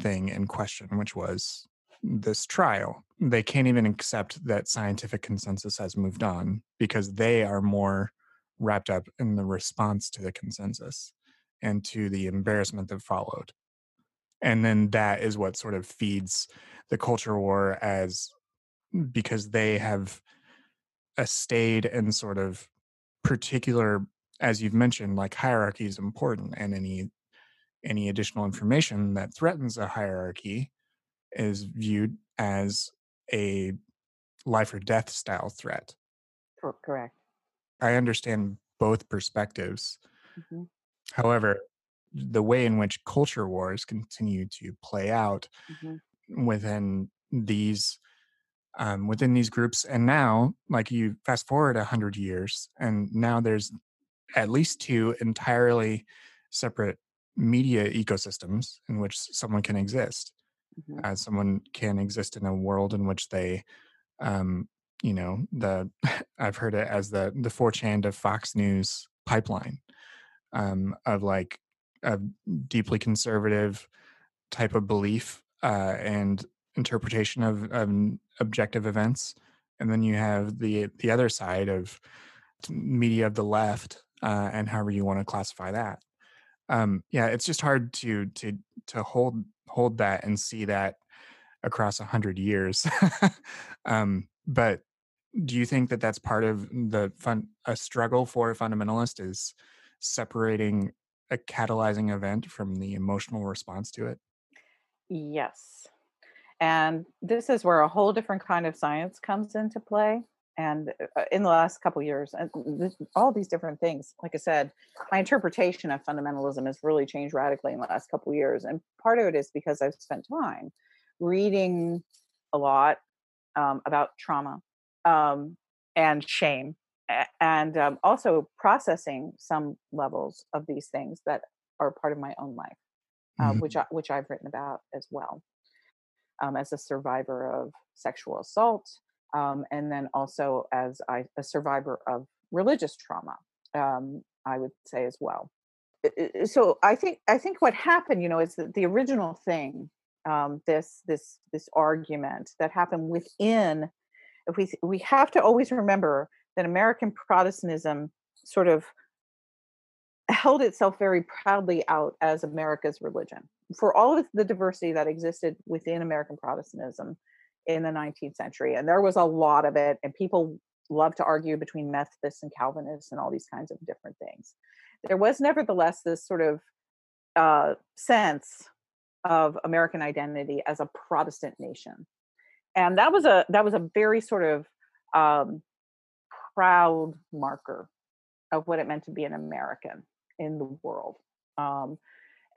thing in question, which was this trial. They can't even accept that scientific consensus has moved on because they are more wrapped up in the response to the consensus and to the embarrassment that followed. And then that is what sort of feeds the culture war as because they have a stayed and sort of particular, as you've mentioned, like hierarchy is important and any any additional information that threatens a hierarchy is viewed as a life or death style threat. Correct. I understand both perspectives. Mm-hmm. However, the way in which culture wars continue to play out mm-hmm. within these um, within these groups, and now, like you fast forward a hundred years, and now there's at least two entirely separate media ecosystems in which someone can exist mm-hmm. someone can exist in a world in which they um you know the i've heard it as the the 4chan to fox news pipeline um of like a deeply conservative type of belief uh and interpretation of, of objective events and then you have the the other side of media of the left uh, and however you want to classify that um yeah it's just hard to to to hold hold that and see that across a hundred years. Um but do you think that that's part of the fun a struggle for a fundamentalist is separating a catalyzing event from the emotional response to it? Yes. And this is where a whole different kind of science comes into play and uh, in the last couple years and all these different things like i said my interpretation of fundamentalism has really changed radically in the last couple years and part of it is because i've spent time reading a lot um, about trauma um, and shame and um, also processing some levels of these things that are part of my own life uh, mm-hmm. which I, which i've written about as well um, as a survivor of sexual assault um, and then also as I, a survivor of religious trauma, um, I would say as well. So I think I think what happened, you know, is that the original thing, um, this this this argument that happened within. If we we have to always remember that American Protestantism sort of held itself very proudly out as America's religion for all of the diversity that existed within American Protestantism in the 19th century. And there was a lot of it, and people love to argue between Methodists and Calvinists and all these kinds of different things. There was nevertheless this sort of uh, sense of American identity as a Protestant nation, and that was a that was a very sort of um, proud marker of what it meant to be an American in the world, um,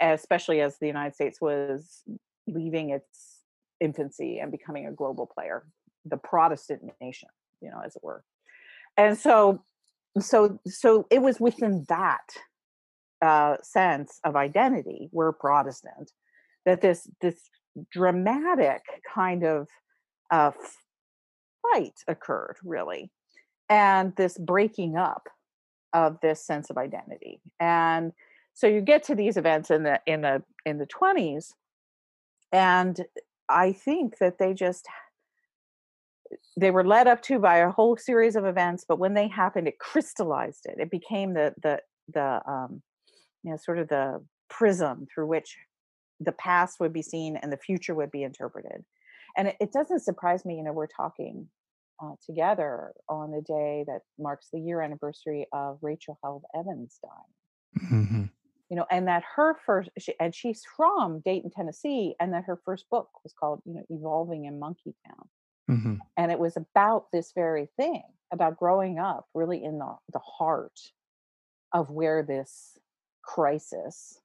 especially as the United States was leaving its infancy and becoming a global player, the Protestant nation, you know, as it were. And so, so, so it was within that uh, sense of identity, we're Protestant, that this this dramatic kind of uh, fight occurred, really, and this breaking up of this sense of identity. And so you get to these events in the in the in the 20s and I think that they just they were led up to by a whole series of events, but when they happened, it crystallized it. It became the the the um, you know sort of the prism through which the past would be seen and the future would be interpreted. And it, it doesn't surprise me, you know, we're talking uh, together on the day that marks the year anniversary of Rachel Held Evans dying. Mm-hmm. You know, and that her first, she, and she's from Dayton, Tennessee, and that her first book was called, you know, Evolving in Monkey Town. Mm-hmm. And it was about this very thing, about growing up really in the, the heart of where this crisis,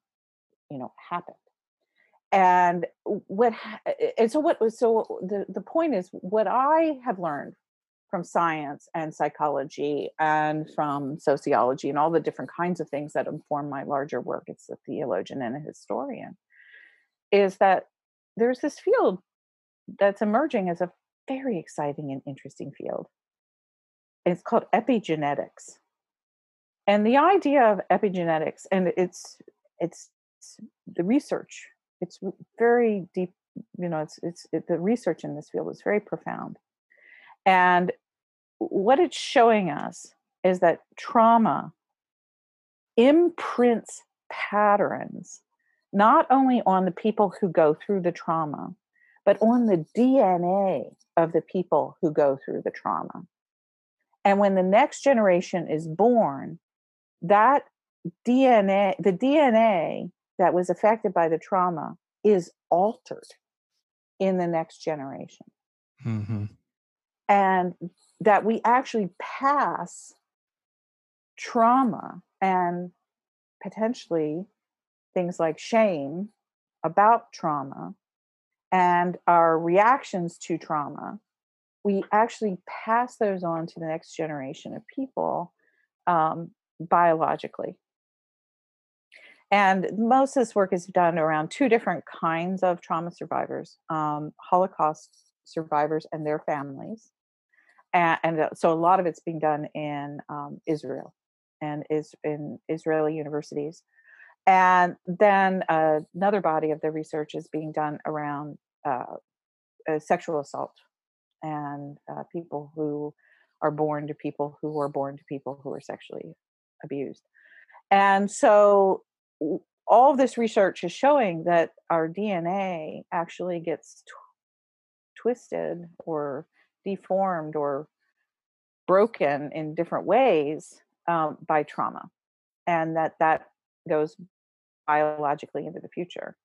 you know, happened and what and so what was so the the point is what i have learned from science and psychology and mm-hmm. from sociology and all the different kinds of things that inform my larger work it's a theologian and a historian is that there's this field that's emerging as a very exciting and interesting field. It's called epigenetics. And the idea of epigenetics and it's it's the research it's very deep you know it's it's it, the research in this field is very profound and what it's showing us is that trauma imprints patterns not only on the people who go through the trauma, but on the DNA of the people who go through the trauma. And when the next generation is born, that DNA, the DNA that was affected by the trauma, is altered in the next generation. Mm-hmm. And that we actually pass trauma and potentially things like shame about trauma and our reactions to trauma, we actually pass those on to the next generation of people um, biologically. And most of this work is done around two different kinds of trauma survivors um, Holocaust survivors and their families, and, and uh, so a lot of it's being done in um, Israel and is in Israeli universities. And then uh, another body of the research is being done around uh, uh, sexual assault and uh, people who are born to people who are born to people who are sexually abused. And so all this research is showing that our DNA actually gets twisted or deformed or broken in different ways um, by trauma and that that goes biologically into the future.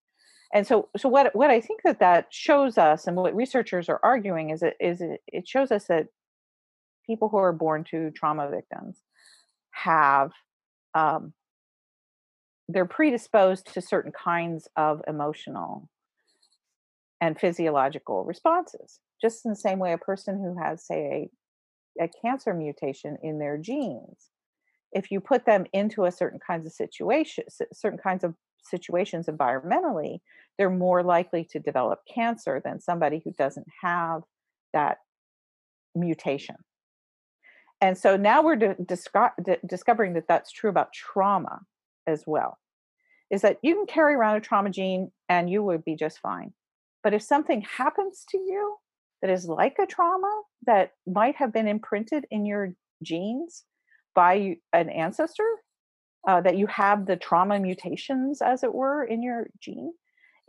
And so so what what i think that that shows us and what researchers are arguing is it is it, it shows us that people who are born to trauma victims have um, they're predisposed to certain kinds of emotional and physiological responses just in the same way a person who has say a, a cancer mutation in their genes if you put them into a certain kinds of situation certain kinds of situations environmentally they're more likely to develop cancer than somebody who doesn't have that mutation. And so now we're disco- discovering that that's true about trauma as well is that you can carry around a trauma gene and you would be just fine but if something happens to you that is like a trauma that might have been imprinted in your genes by an ancestor, uh, that you have the trauma mutations, as it were, in your gene,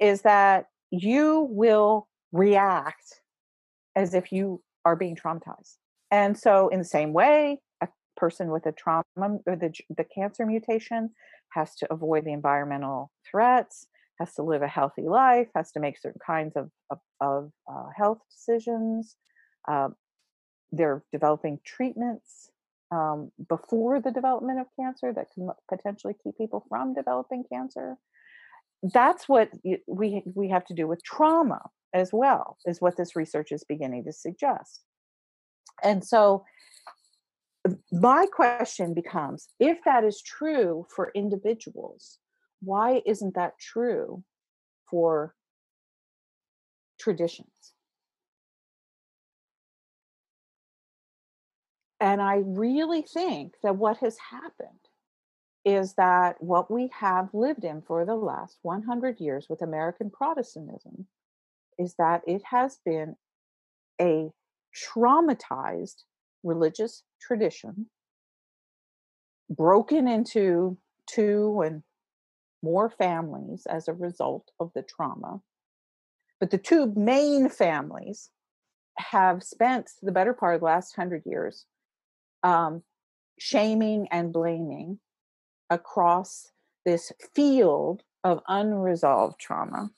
is that you will react as if you are being traumatized. And so, in the same way, a person with a trauma or the, the cancer mutation has to avoid the environmental threats, has to live a healthy life, has to make certain kinds of, of, of uh, health decisions. Uh, they're developing treatments um, before the development of cancer that can potentially keep people from developing cancer. That's what we we have to do with trauma as well, is what this research is beginning to suggest. And so, my question becomes: if that is true for individuals, why isn't that true for traditions? And I really think that what has happened is that what we have lived in for the last 100 years with American Protestantism is that it has been a traumatized religious tradition broken into two and more families as a result of the trauma. But the two main families have spent the better part of the last hundred years um, shaming and blaming across this field of unresolved trauma.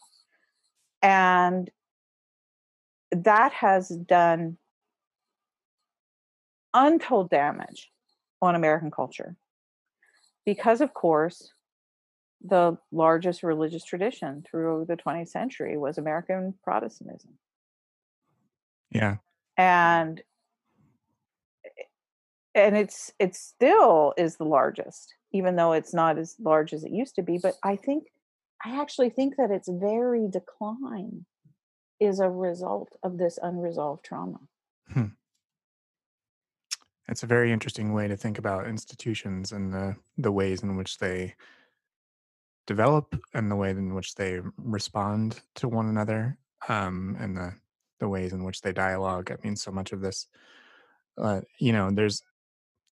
And that has done untold damage on American culture. Because, of course, the largest religious tradition through the 20th century was American Protestantism. Yeah. And and it's it still is the largest even though it's not as large as it used to be but i think i actually think that its very decline is a result of this unresolved trauma hmm. it's a very interesting way to think about institutions and the the ways in which they develop and the way in which they respond to one another um, and the the ways in which they dialogue i mean so much of this uh, you know there's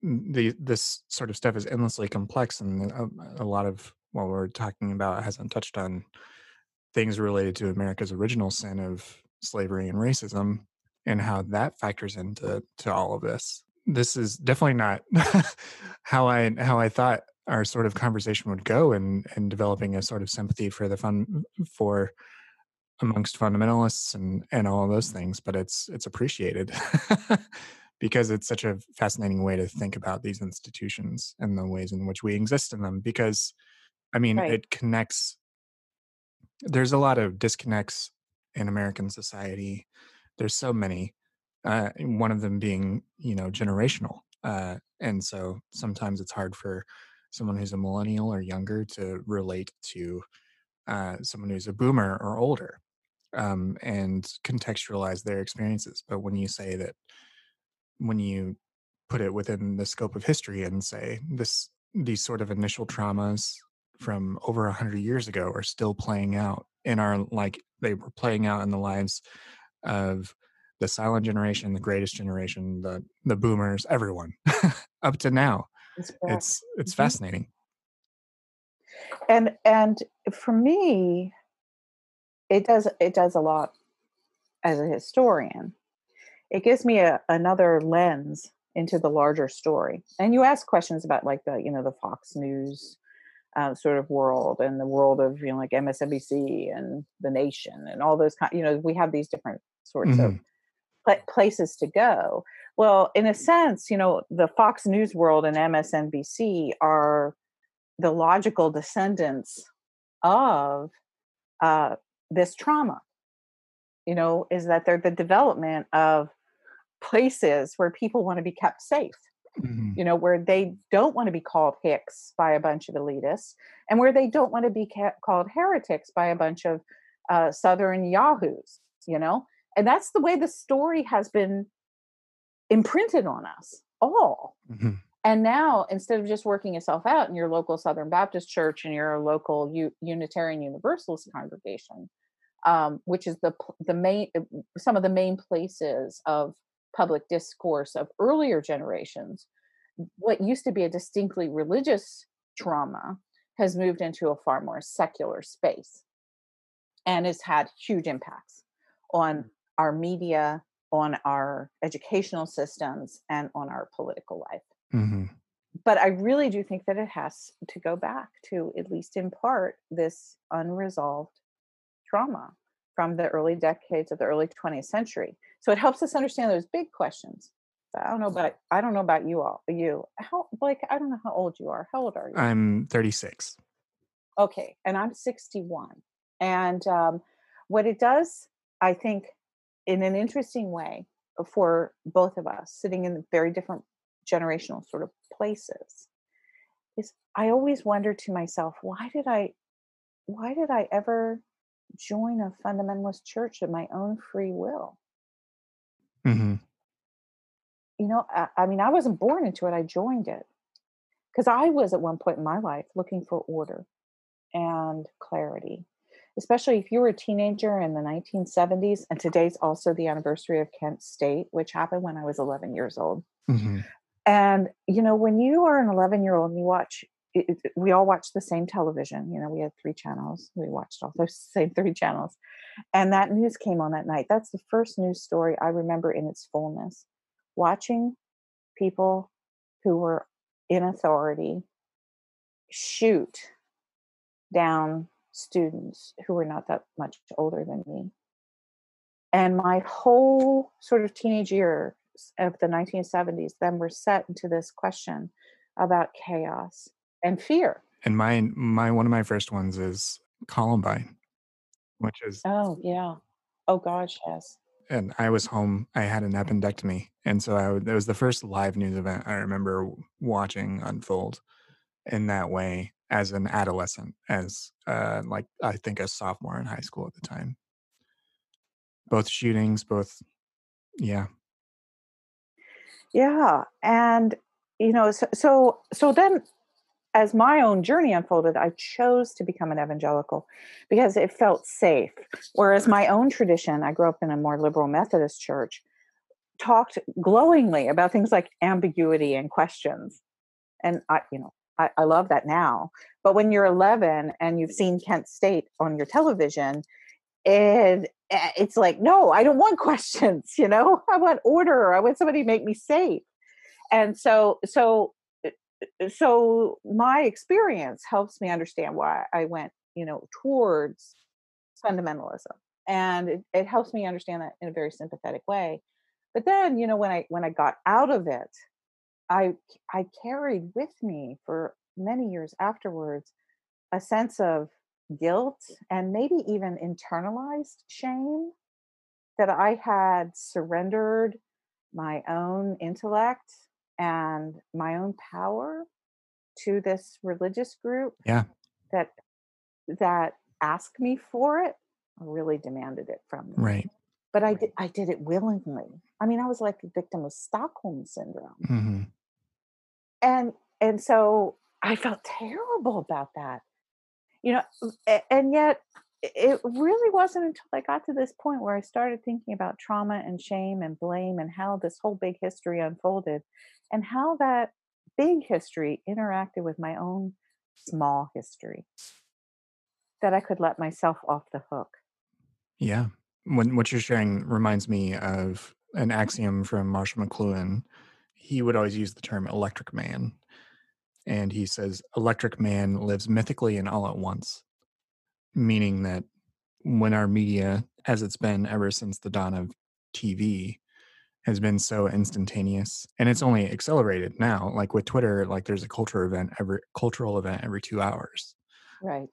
the this sort of stuff is endlessly complex and a, a lot of what we're talking about hasn't touched on things related to America's original sin of slavery and racism and how that factors into to all of this. This is definitely not how I how I thought our sort of conversation would go and and developing a sort of sympathy for the fun for amongst fundamentalists and and all of those things but it's it's appreciated because it's such a fascinating way to think about these institutions and the ways in which we exist in them because i mean right. it connects there's a lot of disconnects in american society there's so many uh, one of them being you know generational uh, and so sometimes it's hard for someone who's a millennial or younger to relate to uh, someone who's a boomer or older um, and contextualize their experiences but when you say that when you put it within the scope of history and say this these sort of initial traumas from over a hundred years ago are still playing out in our like they were playing out in the lives of the silent generation, the greatest generation, the the boomers, everyone up to now. It's it's mm-hmm. fascinating. And and for me, it does it does a lot as a historian it gives me a, another lens into the larger story. And you ask questions about like the, you know, the Fox News uh, sort of world and the world of, you know, like MSNBC and the nation and all those kind, you know, we have these different sorts mm-hmm. of pl- places to go. Well, in a sense, you know, the Fox News world and MSNBC are the logical descendants of uh, this trauma you know, is that they're the development of places where people want to be kept safe. Mm-hmm. You know, where they don't want to be called hicks by a bunch of elitists, and where they don't want to be ca- called heretics by a bunch of uh, Southern yahoos. You know, and that's the way the story has been imprinted on us all. Mm-hmm. And now, instead of just working yourself out in your local Southern Baptist church and your local U- Unitarian Universalist congregation, um, which is the the main uh, some of the main places of public discourse of earlier generations what used to be a distinctly religious trauma has moved into a far more secular space and has had huge impacts on mm. our media, on our educational systems, and on our political life. Mm-hmm. But I really do think that it has to go back to, at least in part, this unresolved trauma from the early decades of the early 20th century. So it helps us understand those big questions. I don't know about I don't know about you all. You how Blake? I don't know how old you are. How old are you? I'm 36. Okay, and I'm 61. And um, what it does, I think, in an interesting way for both of us, sitting in very different generational sort of places, is I always wonder to myself, why did I, why did I ever join a fundamentalist church of my own free will? Mm-hmm. You know, I, I mean, I wasn't born into it. I joined it because I was at one point in my life looking for order and clarity especially if you were a teenager in the 1970s and today's also the anniversary of kent state which happened when i was 11 years old. Mm-hmm. and you know when you are an 11 year old and you watch it, we all watched the same television you know we had three channels we watched all those same three channels and that news came on that night. That's the first news story i remember in its fullness. Watching people who were in authority shoot down students who were not that much older than me. And my whole sort of teenage years of the 1970s then were set into this question about chaos and fear. And my my one of my first ones is Columbine, which is oh yeah, oh gosh yes. And I was home. I had an appendectomy, and so I it was the first live news event I remember watching unfold in that way as an adolescent, as uh, like I think a sophomore in high school at the time. Both shootings, both, yeah, yeah, and you know, so so, so then as my own journey unfolded, I chose to become an evangelical because it felt safe. Whereas my own tradition, I grew up in a more liberal Methodist church, talked glowingly about things like ambiguity and questions. And I, you know, I, I love that now. But when you're 11 and you've seen Kent State on your television, and eh, it's like, no, I don't want questions. You know, I want order. I want somebody to make me safe. And so, so, eh, eh, so my experience helps me understand why I went, you know, towards fundamentalism, and it, it helps me understand that in a very sympathetic way. But then, you know, when I when I got out of it, I I carried with me for many years afterwards a sense of guilt and maybe even internalized shame that I had surrendered my own intellect and my own power to this religious group yeah. that that asked me for it really demanded it from me. Right. But i did i did it willingly i mean i was like a victim of stockholm syndrome. Mm-hmm. And and so i felt terrible about that. You know and yet it really wasn't until i got to this point where i started thinking about trauma and shame and blame and how this whole big history unfolded and how that big history interacted with my own small history that i could let myself off the hook. Yeah. When what you're sharing reminds me of an axiom from marshall mcluhan. He would always use the term electric man. And he says, electric man lives mythically and all at once, meaning that when our media, as it's been ever since the dawn of TV, has been so instantaneous and it's only accelerated now like with twitter like there's a cultural event every cultural event every two hours. Right.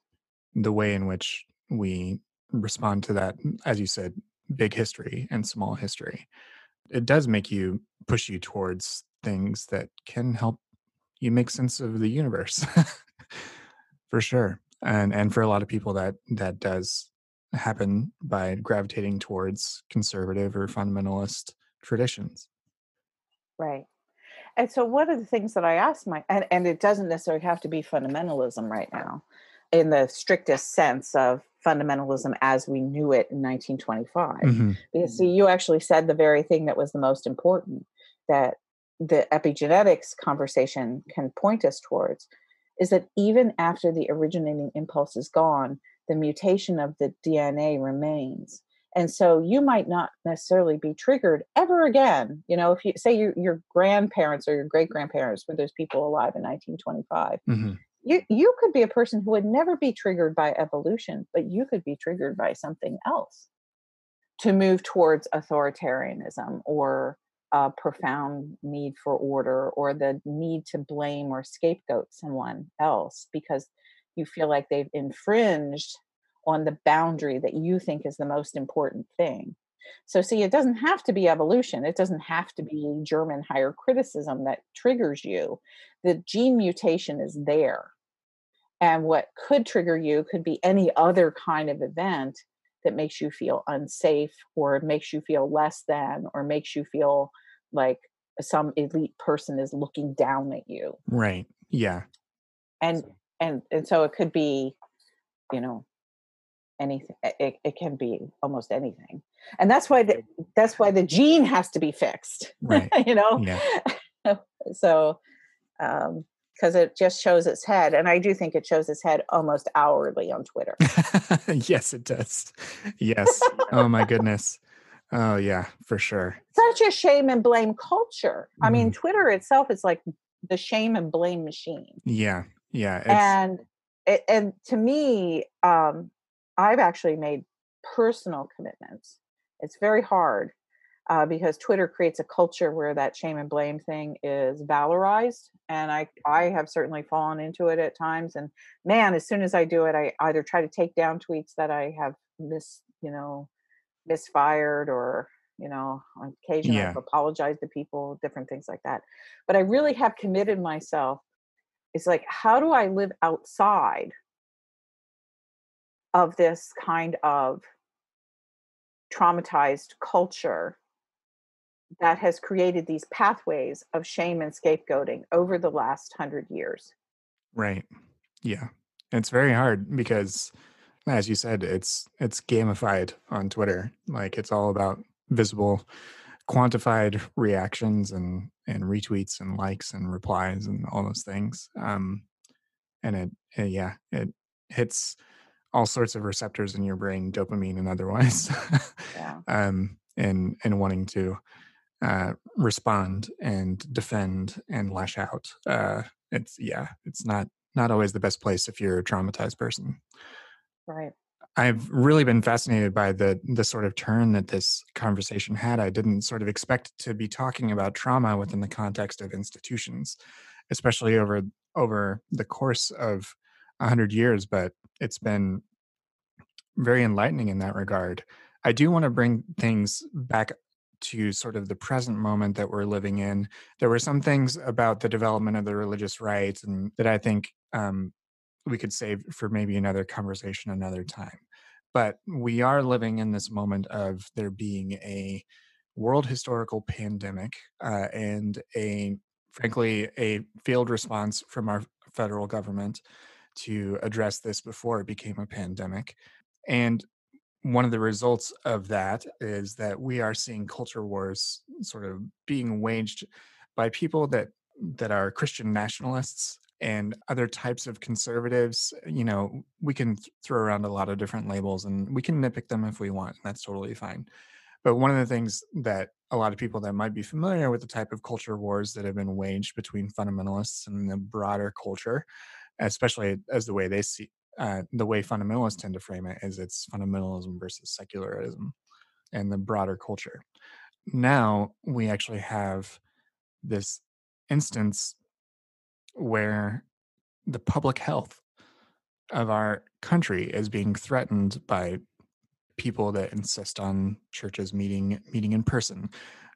The way in which we respond to that as you said big history and small history it does make you push you towards things that can help you make sense of the universe for sure. And and for a lot of people that that does happen by gravitating towards conservative or fundamentalist traditions. Right. And so one of the things that i ask my and, and it doesn't necessarily have to be fundamentalism right now in the strictest sense of fundamentalism as we knew it in 1925 mm-hmm. because see you actually said the very thing that was the most important that the epigenetics conversation can point us towards is that even after the originating impulse is gone, the mutation of the DNA remains. And so you might not necessarily be triggered ever again. You know, if you say your, your grandparents or your great grandparents were those people alive in 1925, mm-hmm. You, you could be a person who would never be triggered by evolution, but you could be triggered by something else to move towards authoritarianism or a profound need for order or the need to blame or scapegoat someone else because you feel like they've infringed on the boundary that you think is the most important thing. So, see, it doesn't have to be evolution. It doesn't have to mm-hmm. be German higher criticism that triggers you. The gene mutation is there. And what could trigger you could be any other kind of event that makes you feel unsafe or makes you feel less than or makes you feel like some elite person is looking down at you right yeah and and and so it could be you know anything it, it can be almost anything and that's why the, that's why the gene has to be fixed right you know yeah. so um because it just shows its head and i do think it shows its head almost hourly on twitter yes it does yes oh my goodness Oh yeah, for sure. Such a shame and blame culture. Mm. I mean, mm-hmm. Twitter itself is like the shame and blame machine. Yeah, yeah. And it, and to me, um, I've actually made personal commitments. It's very hard uh, because Twitter creates a culture where that shame and blame thing is valorized, and I I have certainly fallen into it at times. And man, as soon as I do it, I either try to take down tweets that I have mis you know misfired or you know on occasion yeah. i've apologized to people different things like that but i really have committed myself it's like how do i live outside of this kind of traumatized culture that has created these pathways of shame and scapegoating over the last hundred years right yeah it's very hard because as you said, it's it's gamified on Twitter. Like it's all about visible, quantified reactions and and retweets and likes and replies and all those things. Um, and it, it yeah, it hits all sorts of receptors in your brain, dopamine and otherwise. yeah. um, and and wanting to uh, respond and defend and lash out. Uh, it's yeah, it's not not always the best place if you're a traumatized person. Right. I've really been fascinated by the the sort of turn that this conversation had. I didn't sort of expect to be talking about trauma within the context of institutions, especially over over the course of a hundred years. But it's been very enlightening in that regard. I do want to bring things back to sort of the present moment that we're living in. There were some things about the development of the religious rights and that I think um, we could save for maybe another conversation another time. But we are living in this moment of there being a world historical pandemic uh, and a, frankly, a failed response from our federal government to address this before it became a pandemic. And one of the results of that is that we are seeing culture wars sort of being waged by people that that are Christian nationalists and other types of conservatives you know we can throw around a lot of different labels and we can nitpick them if we want that's totally fine but one of the things that a lot of people that might be familiar with the type of culture wars that have been waged between fundamentalists and the broader culture especially as the way they see uh, the way fundamentalists tend to frame it is it's fundamentalism versus secularism and the broader culture. Now we actually have this instance where the public health of our country is being threatened by people that insist on churches meeting meeting in person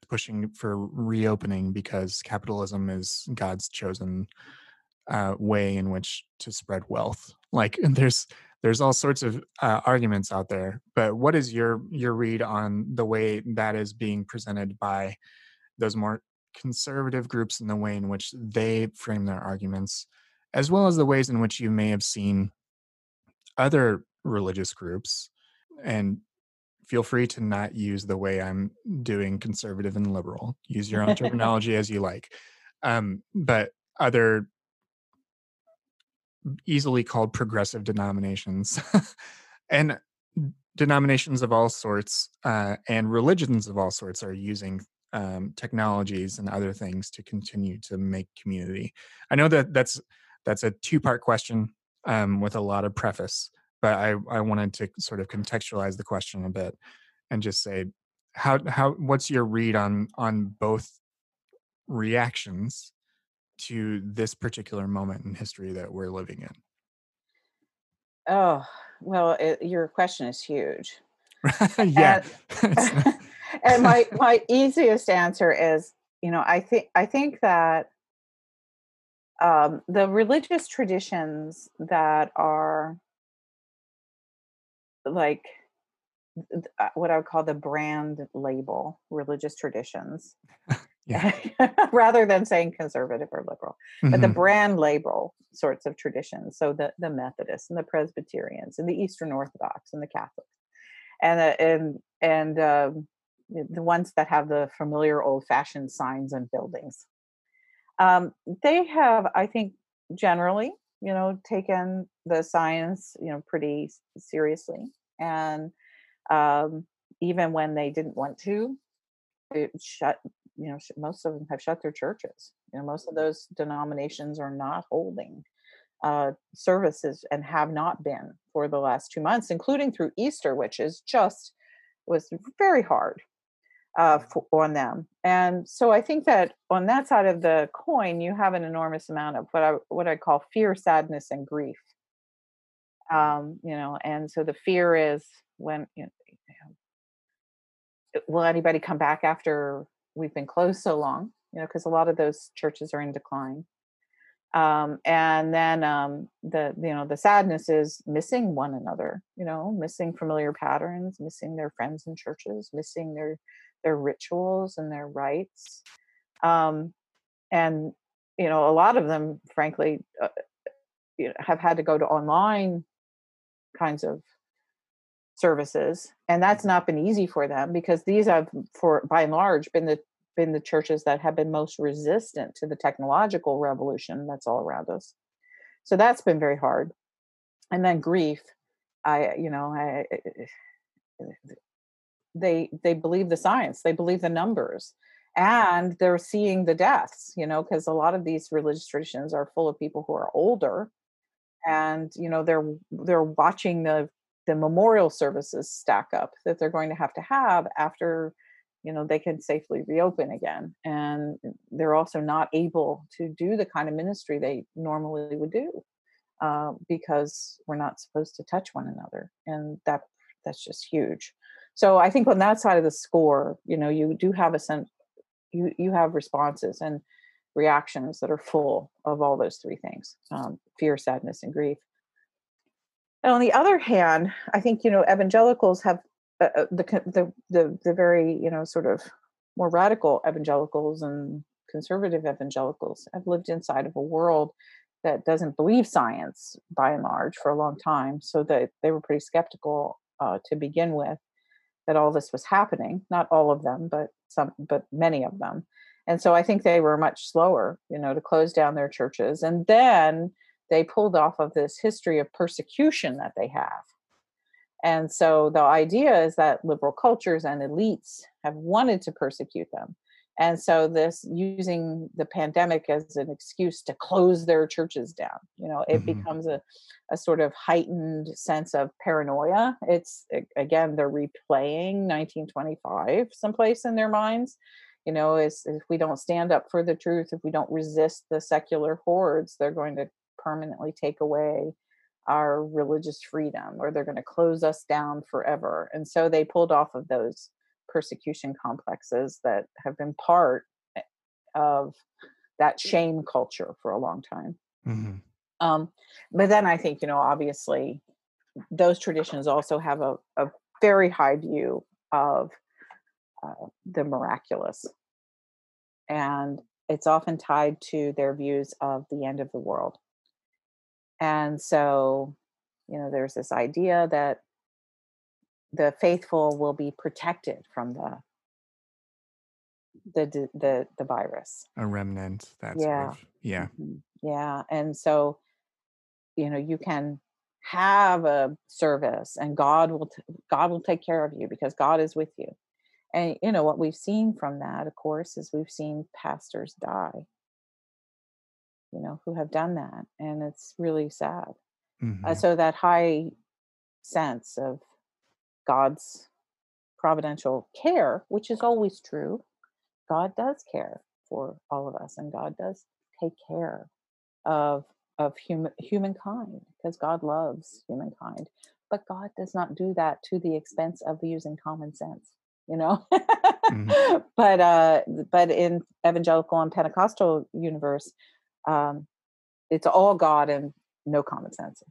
pushing for reopening because capitalism is god's chosen uh, way in which to spread wealth like and there's there's all sorts of uh, arguments out there but what is your your read on the way that is being presented by those more conservative groups and the way in which they frame their arguments, as well as the ways in which you may have seen other religious groups. And feel free to not use the way I'm doing conservative and liberal. Use your own terminology as you like. Um, but other easily called progressive denominations and denominations of all sorts uh, and religions of all sorts are using um, technologies and other things to continue to make community. I know that that's that's a two part question um, with a lot of preface but I, I wanted to sort of contextualize the question a bit and just say how how what's your read on on both reactions to this particular moment in history that we're living in? Oh, well, it, your question is huge. yeah. And, and my my easiest answer is, you know, I think I think that um, the religious traditions that are like uh, what I would call the brand label religious traditions rather than saying conservative or liberal mm-hmm. but the mm-hmm. brand label sorts of traditions so the the methodists and the presbyterians and the eastern orthodox and the catholics and uh, and and um, the ones that have the familiar old fashioned signs and buildings um, they have i think generally you know taken the science you know pretty seriously and um, even when they didn't want to it shut you know most of them have shut their churches you know most of those denominations are not holding uh, services and have not been for the last two months including through easter which is just was very hard uh, for, on them. And so i think that on that side of the coin you have an enormous amount of what i what i call fear sadness and grief. Um, you know and so the fear is when you know, will anybody come back after we've been closed so long you know because a lot of those churches are in decline. Um, and then um, the you know the sadness is missing one another you know missing familiar patterns missing their friends in churches missing their their rituals and their rites. Um, and you know a lot of them frankly uh, you know, have had to go to online kinds of services and that's mm-hmm. not been easy for them because these have for by and large been the been the churches that have been most resistant to the technological revolution that's all around us. So that's been very hard. And then grief i you know i they they believe the science they believe the numbers and they're seeing the deaths you know because a lot of these religious traditions are full of people who are older and you know they're they're watching the the memorial services stack up that they're going to have to have after you know they can safely reopen again and they're also not able to do the kind of ministry they normally would do uh, because we're not supposed to touch one another and that that's just huge. So i think on that side of the score you know you do have a sense you you have responses and reactions that are full of all those three things um, fear sadness and grief and on the other hand, I think you know evangelicals have uh, uh the, the the the very you know sort of more radical evangelicals and conservative evangelicals have lived inside of a world that doesn't believe science by and large for a long time, so that they were pretty skeptical uh, to begin with that all this was happening. Not all of them, but some, but many of them. And so I think they were much slower, you know, to close down their churches. And then they pulled off of this history of persecution that they have. And so the idea is that liberal cultures and elites have wanted to persecute them. And so this using the pandemic as an excuse to close their churches down, you know, it mm-hmm. becomes a, a sort of heightened sense of paranoia. It's again, they're replaying 1925 someplace in their minds. You know, is if we don't stand up for the truth, if we don't resist the secular hordes, they're going to permanently take away our religious freedom or they're going to close us down forever. And so they pulled off of those persecution complexes that have been part eh, of that shame culture for a long time. Mm-hmm. Um, but then I think, you know, obviously those traditions also have a, a very high view of uh, the miraculous. And it's often tied to their views of the end of the world. And so, you know, there's this idea that the faithful will be protected from the the the the virus. A remnant that's yeah. sort of, yeah. Mm-hmm. yeah and so you know you can have a service and god will t- god will take care of you because god is with you. And you know what we've seen from that of course is we've seen pastors die you know who have done that and it's really sad mm-hmm. uh, so that high sense of god's providential care which is always true god does care for all of us and god does take care of of human humankind because God loves humankind. But God does not do that to the expense of using common sense, you know. mm-hmm. But uh, but in evangelical and Pentecostal universe, um, it's all God and no common sense,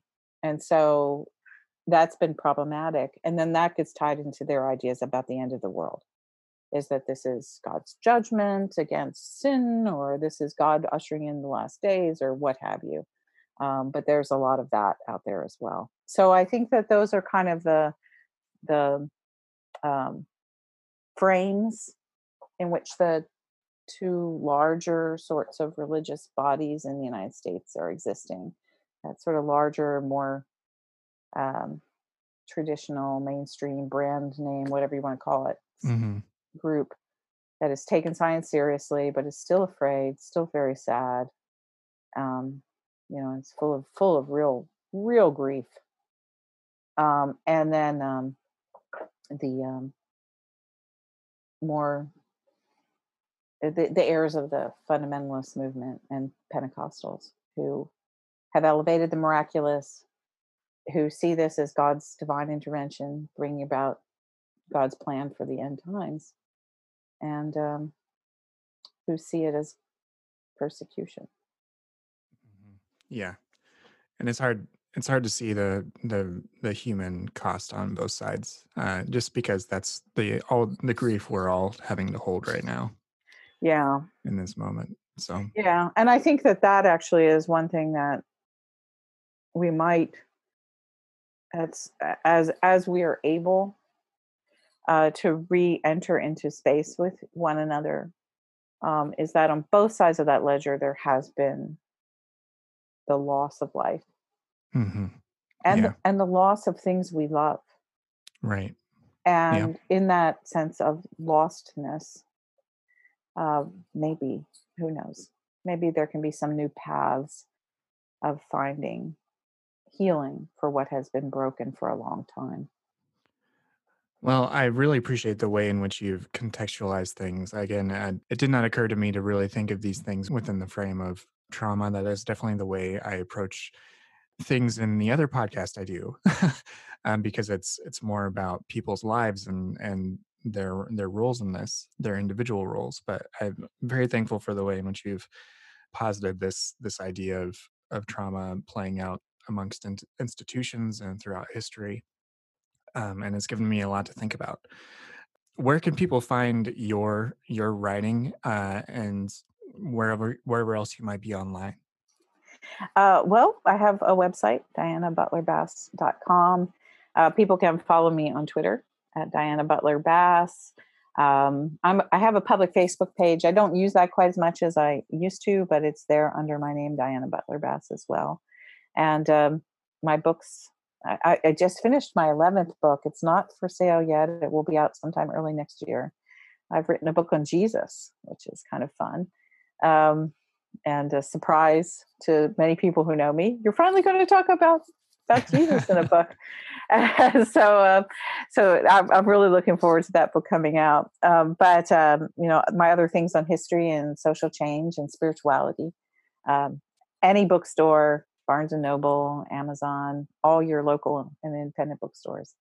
and so that's been problematic. And then that gets tied into their ideas about the end of the world is that this is God's judgment against sin, or this is God ushering in the last days, or what have you. Um, but there's a lot of that out there as well. So I think that those are kind of the the um, frames in which the two larger sorts of religious bodies in the United States are existing. That sort of larger, more um, traditional, mainstream brand name, whatever you want to call it, mm-hmm. group that has taken science seriously, but is still afraid, still very sad, um, you know it's full of full of real real grief um, and then um, the um, more the, the heirs of the fundamentalist movement and pentecostals who have elevated the miraculous who see this as god's divine intervention bringing about god's plan for the end times and um, who see it as persecution. Yeah. And it's hard it's hard to see the the the human cost on both sides uh, just because that's the all the grief we're all having to hold right now yeah in this moment so yeah and i think that that actually is one thing that we might as as as we are able uh, to re-enter into space with one another um, is that on both sides of that ledger there has been the loss of life mm-hmm. and yeah. the, and the loss of things we love right and yeah. in that sense of lostness uh, maybe who knows maybe there can be some new paths of finding healing for what has been broken for a long time well, I really appreciate the way in which you've contextualized things. Again, it did not occur to me to really think of these things within the frame of trauma. That is definitely the way I approach things in the other podcast I do, um, because it's it's more about people's lives and and their their roles in this, their individual roles. But I'm very thankful for the way in which you've posited this this idea of of trauma playing out amongst in- institutions and throughout history, um, and it's given me a lot to think about. Where can people find your your writing uh, and wherever wherever else you might be online? Uh, well, I have a website, dianabutlerbass.com. Uh, people can follow me on Twitter at Diana Butler Bass. Um, I have a public Facebook page. I don't use that quite as much as I used to, but it's there under my name, Diana Butler Bass, as well. And um, my books, I, I just finished my 11th book. It's not for sale yet. It will be out sometime early next year. I've written a book on Jesus, which is kind of fun um, and a surprise to many people who know me. You're finally going to talk about about Jesus in a book. so, uh, so I'm, I'm, really looking forward to that book coming out. Um, but um, you know, my other things on history and social change and spirituality. Um, any bookstore, Barnes and Noble, Amazon, all your local and independent bookstores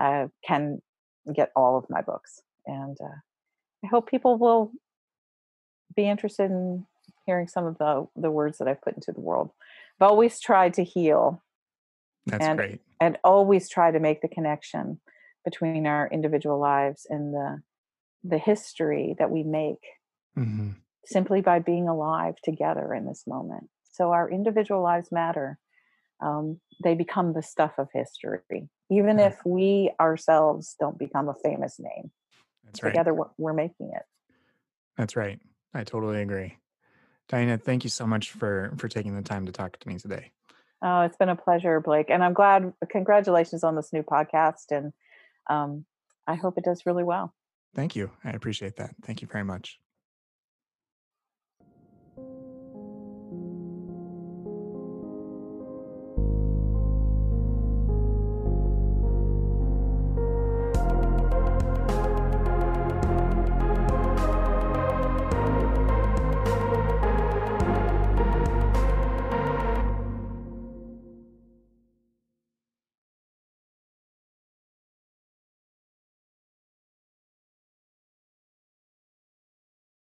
uh, can get all of my books. And uh, I hope people will be interested in hearing some of the the words that I've put into the world. I've always tried to heal. That's and, great. And always try to make the connection between our individual lives and the the history that we make mm-hmm. simply by being alive together in this moment. So our individual lives matter. Um, they become the stuff of history, even if we ourselves don't become a famous name. That's together right. we're, we're making it. That's right. I totally agree. Diana, thank you so much for for taking the time to talk to me today. Oh, it's been a pleasure, Blake. And I'm glad, congratulations on this new podcast. And um, I hope it does really well. Thank you. I appreciate that. Thank you very much.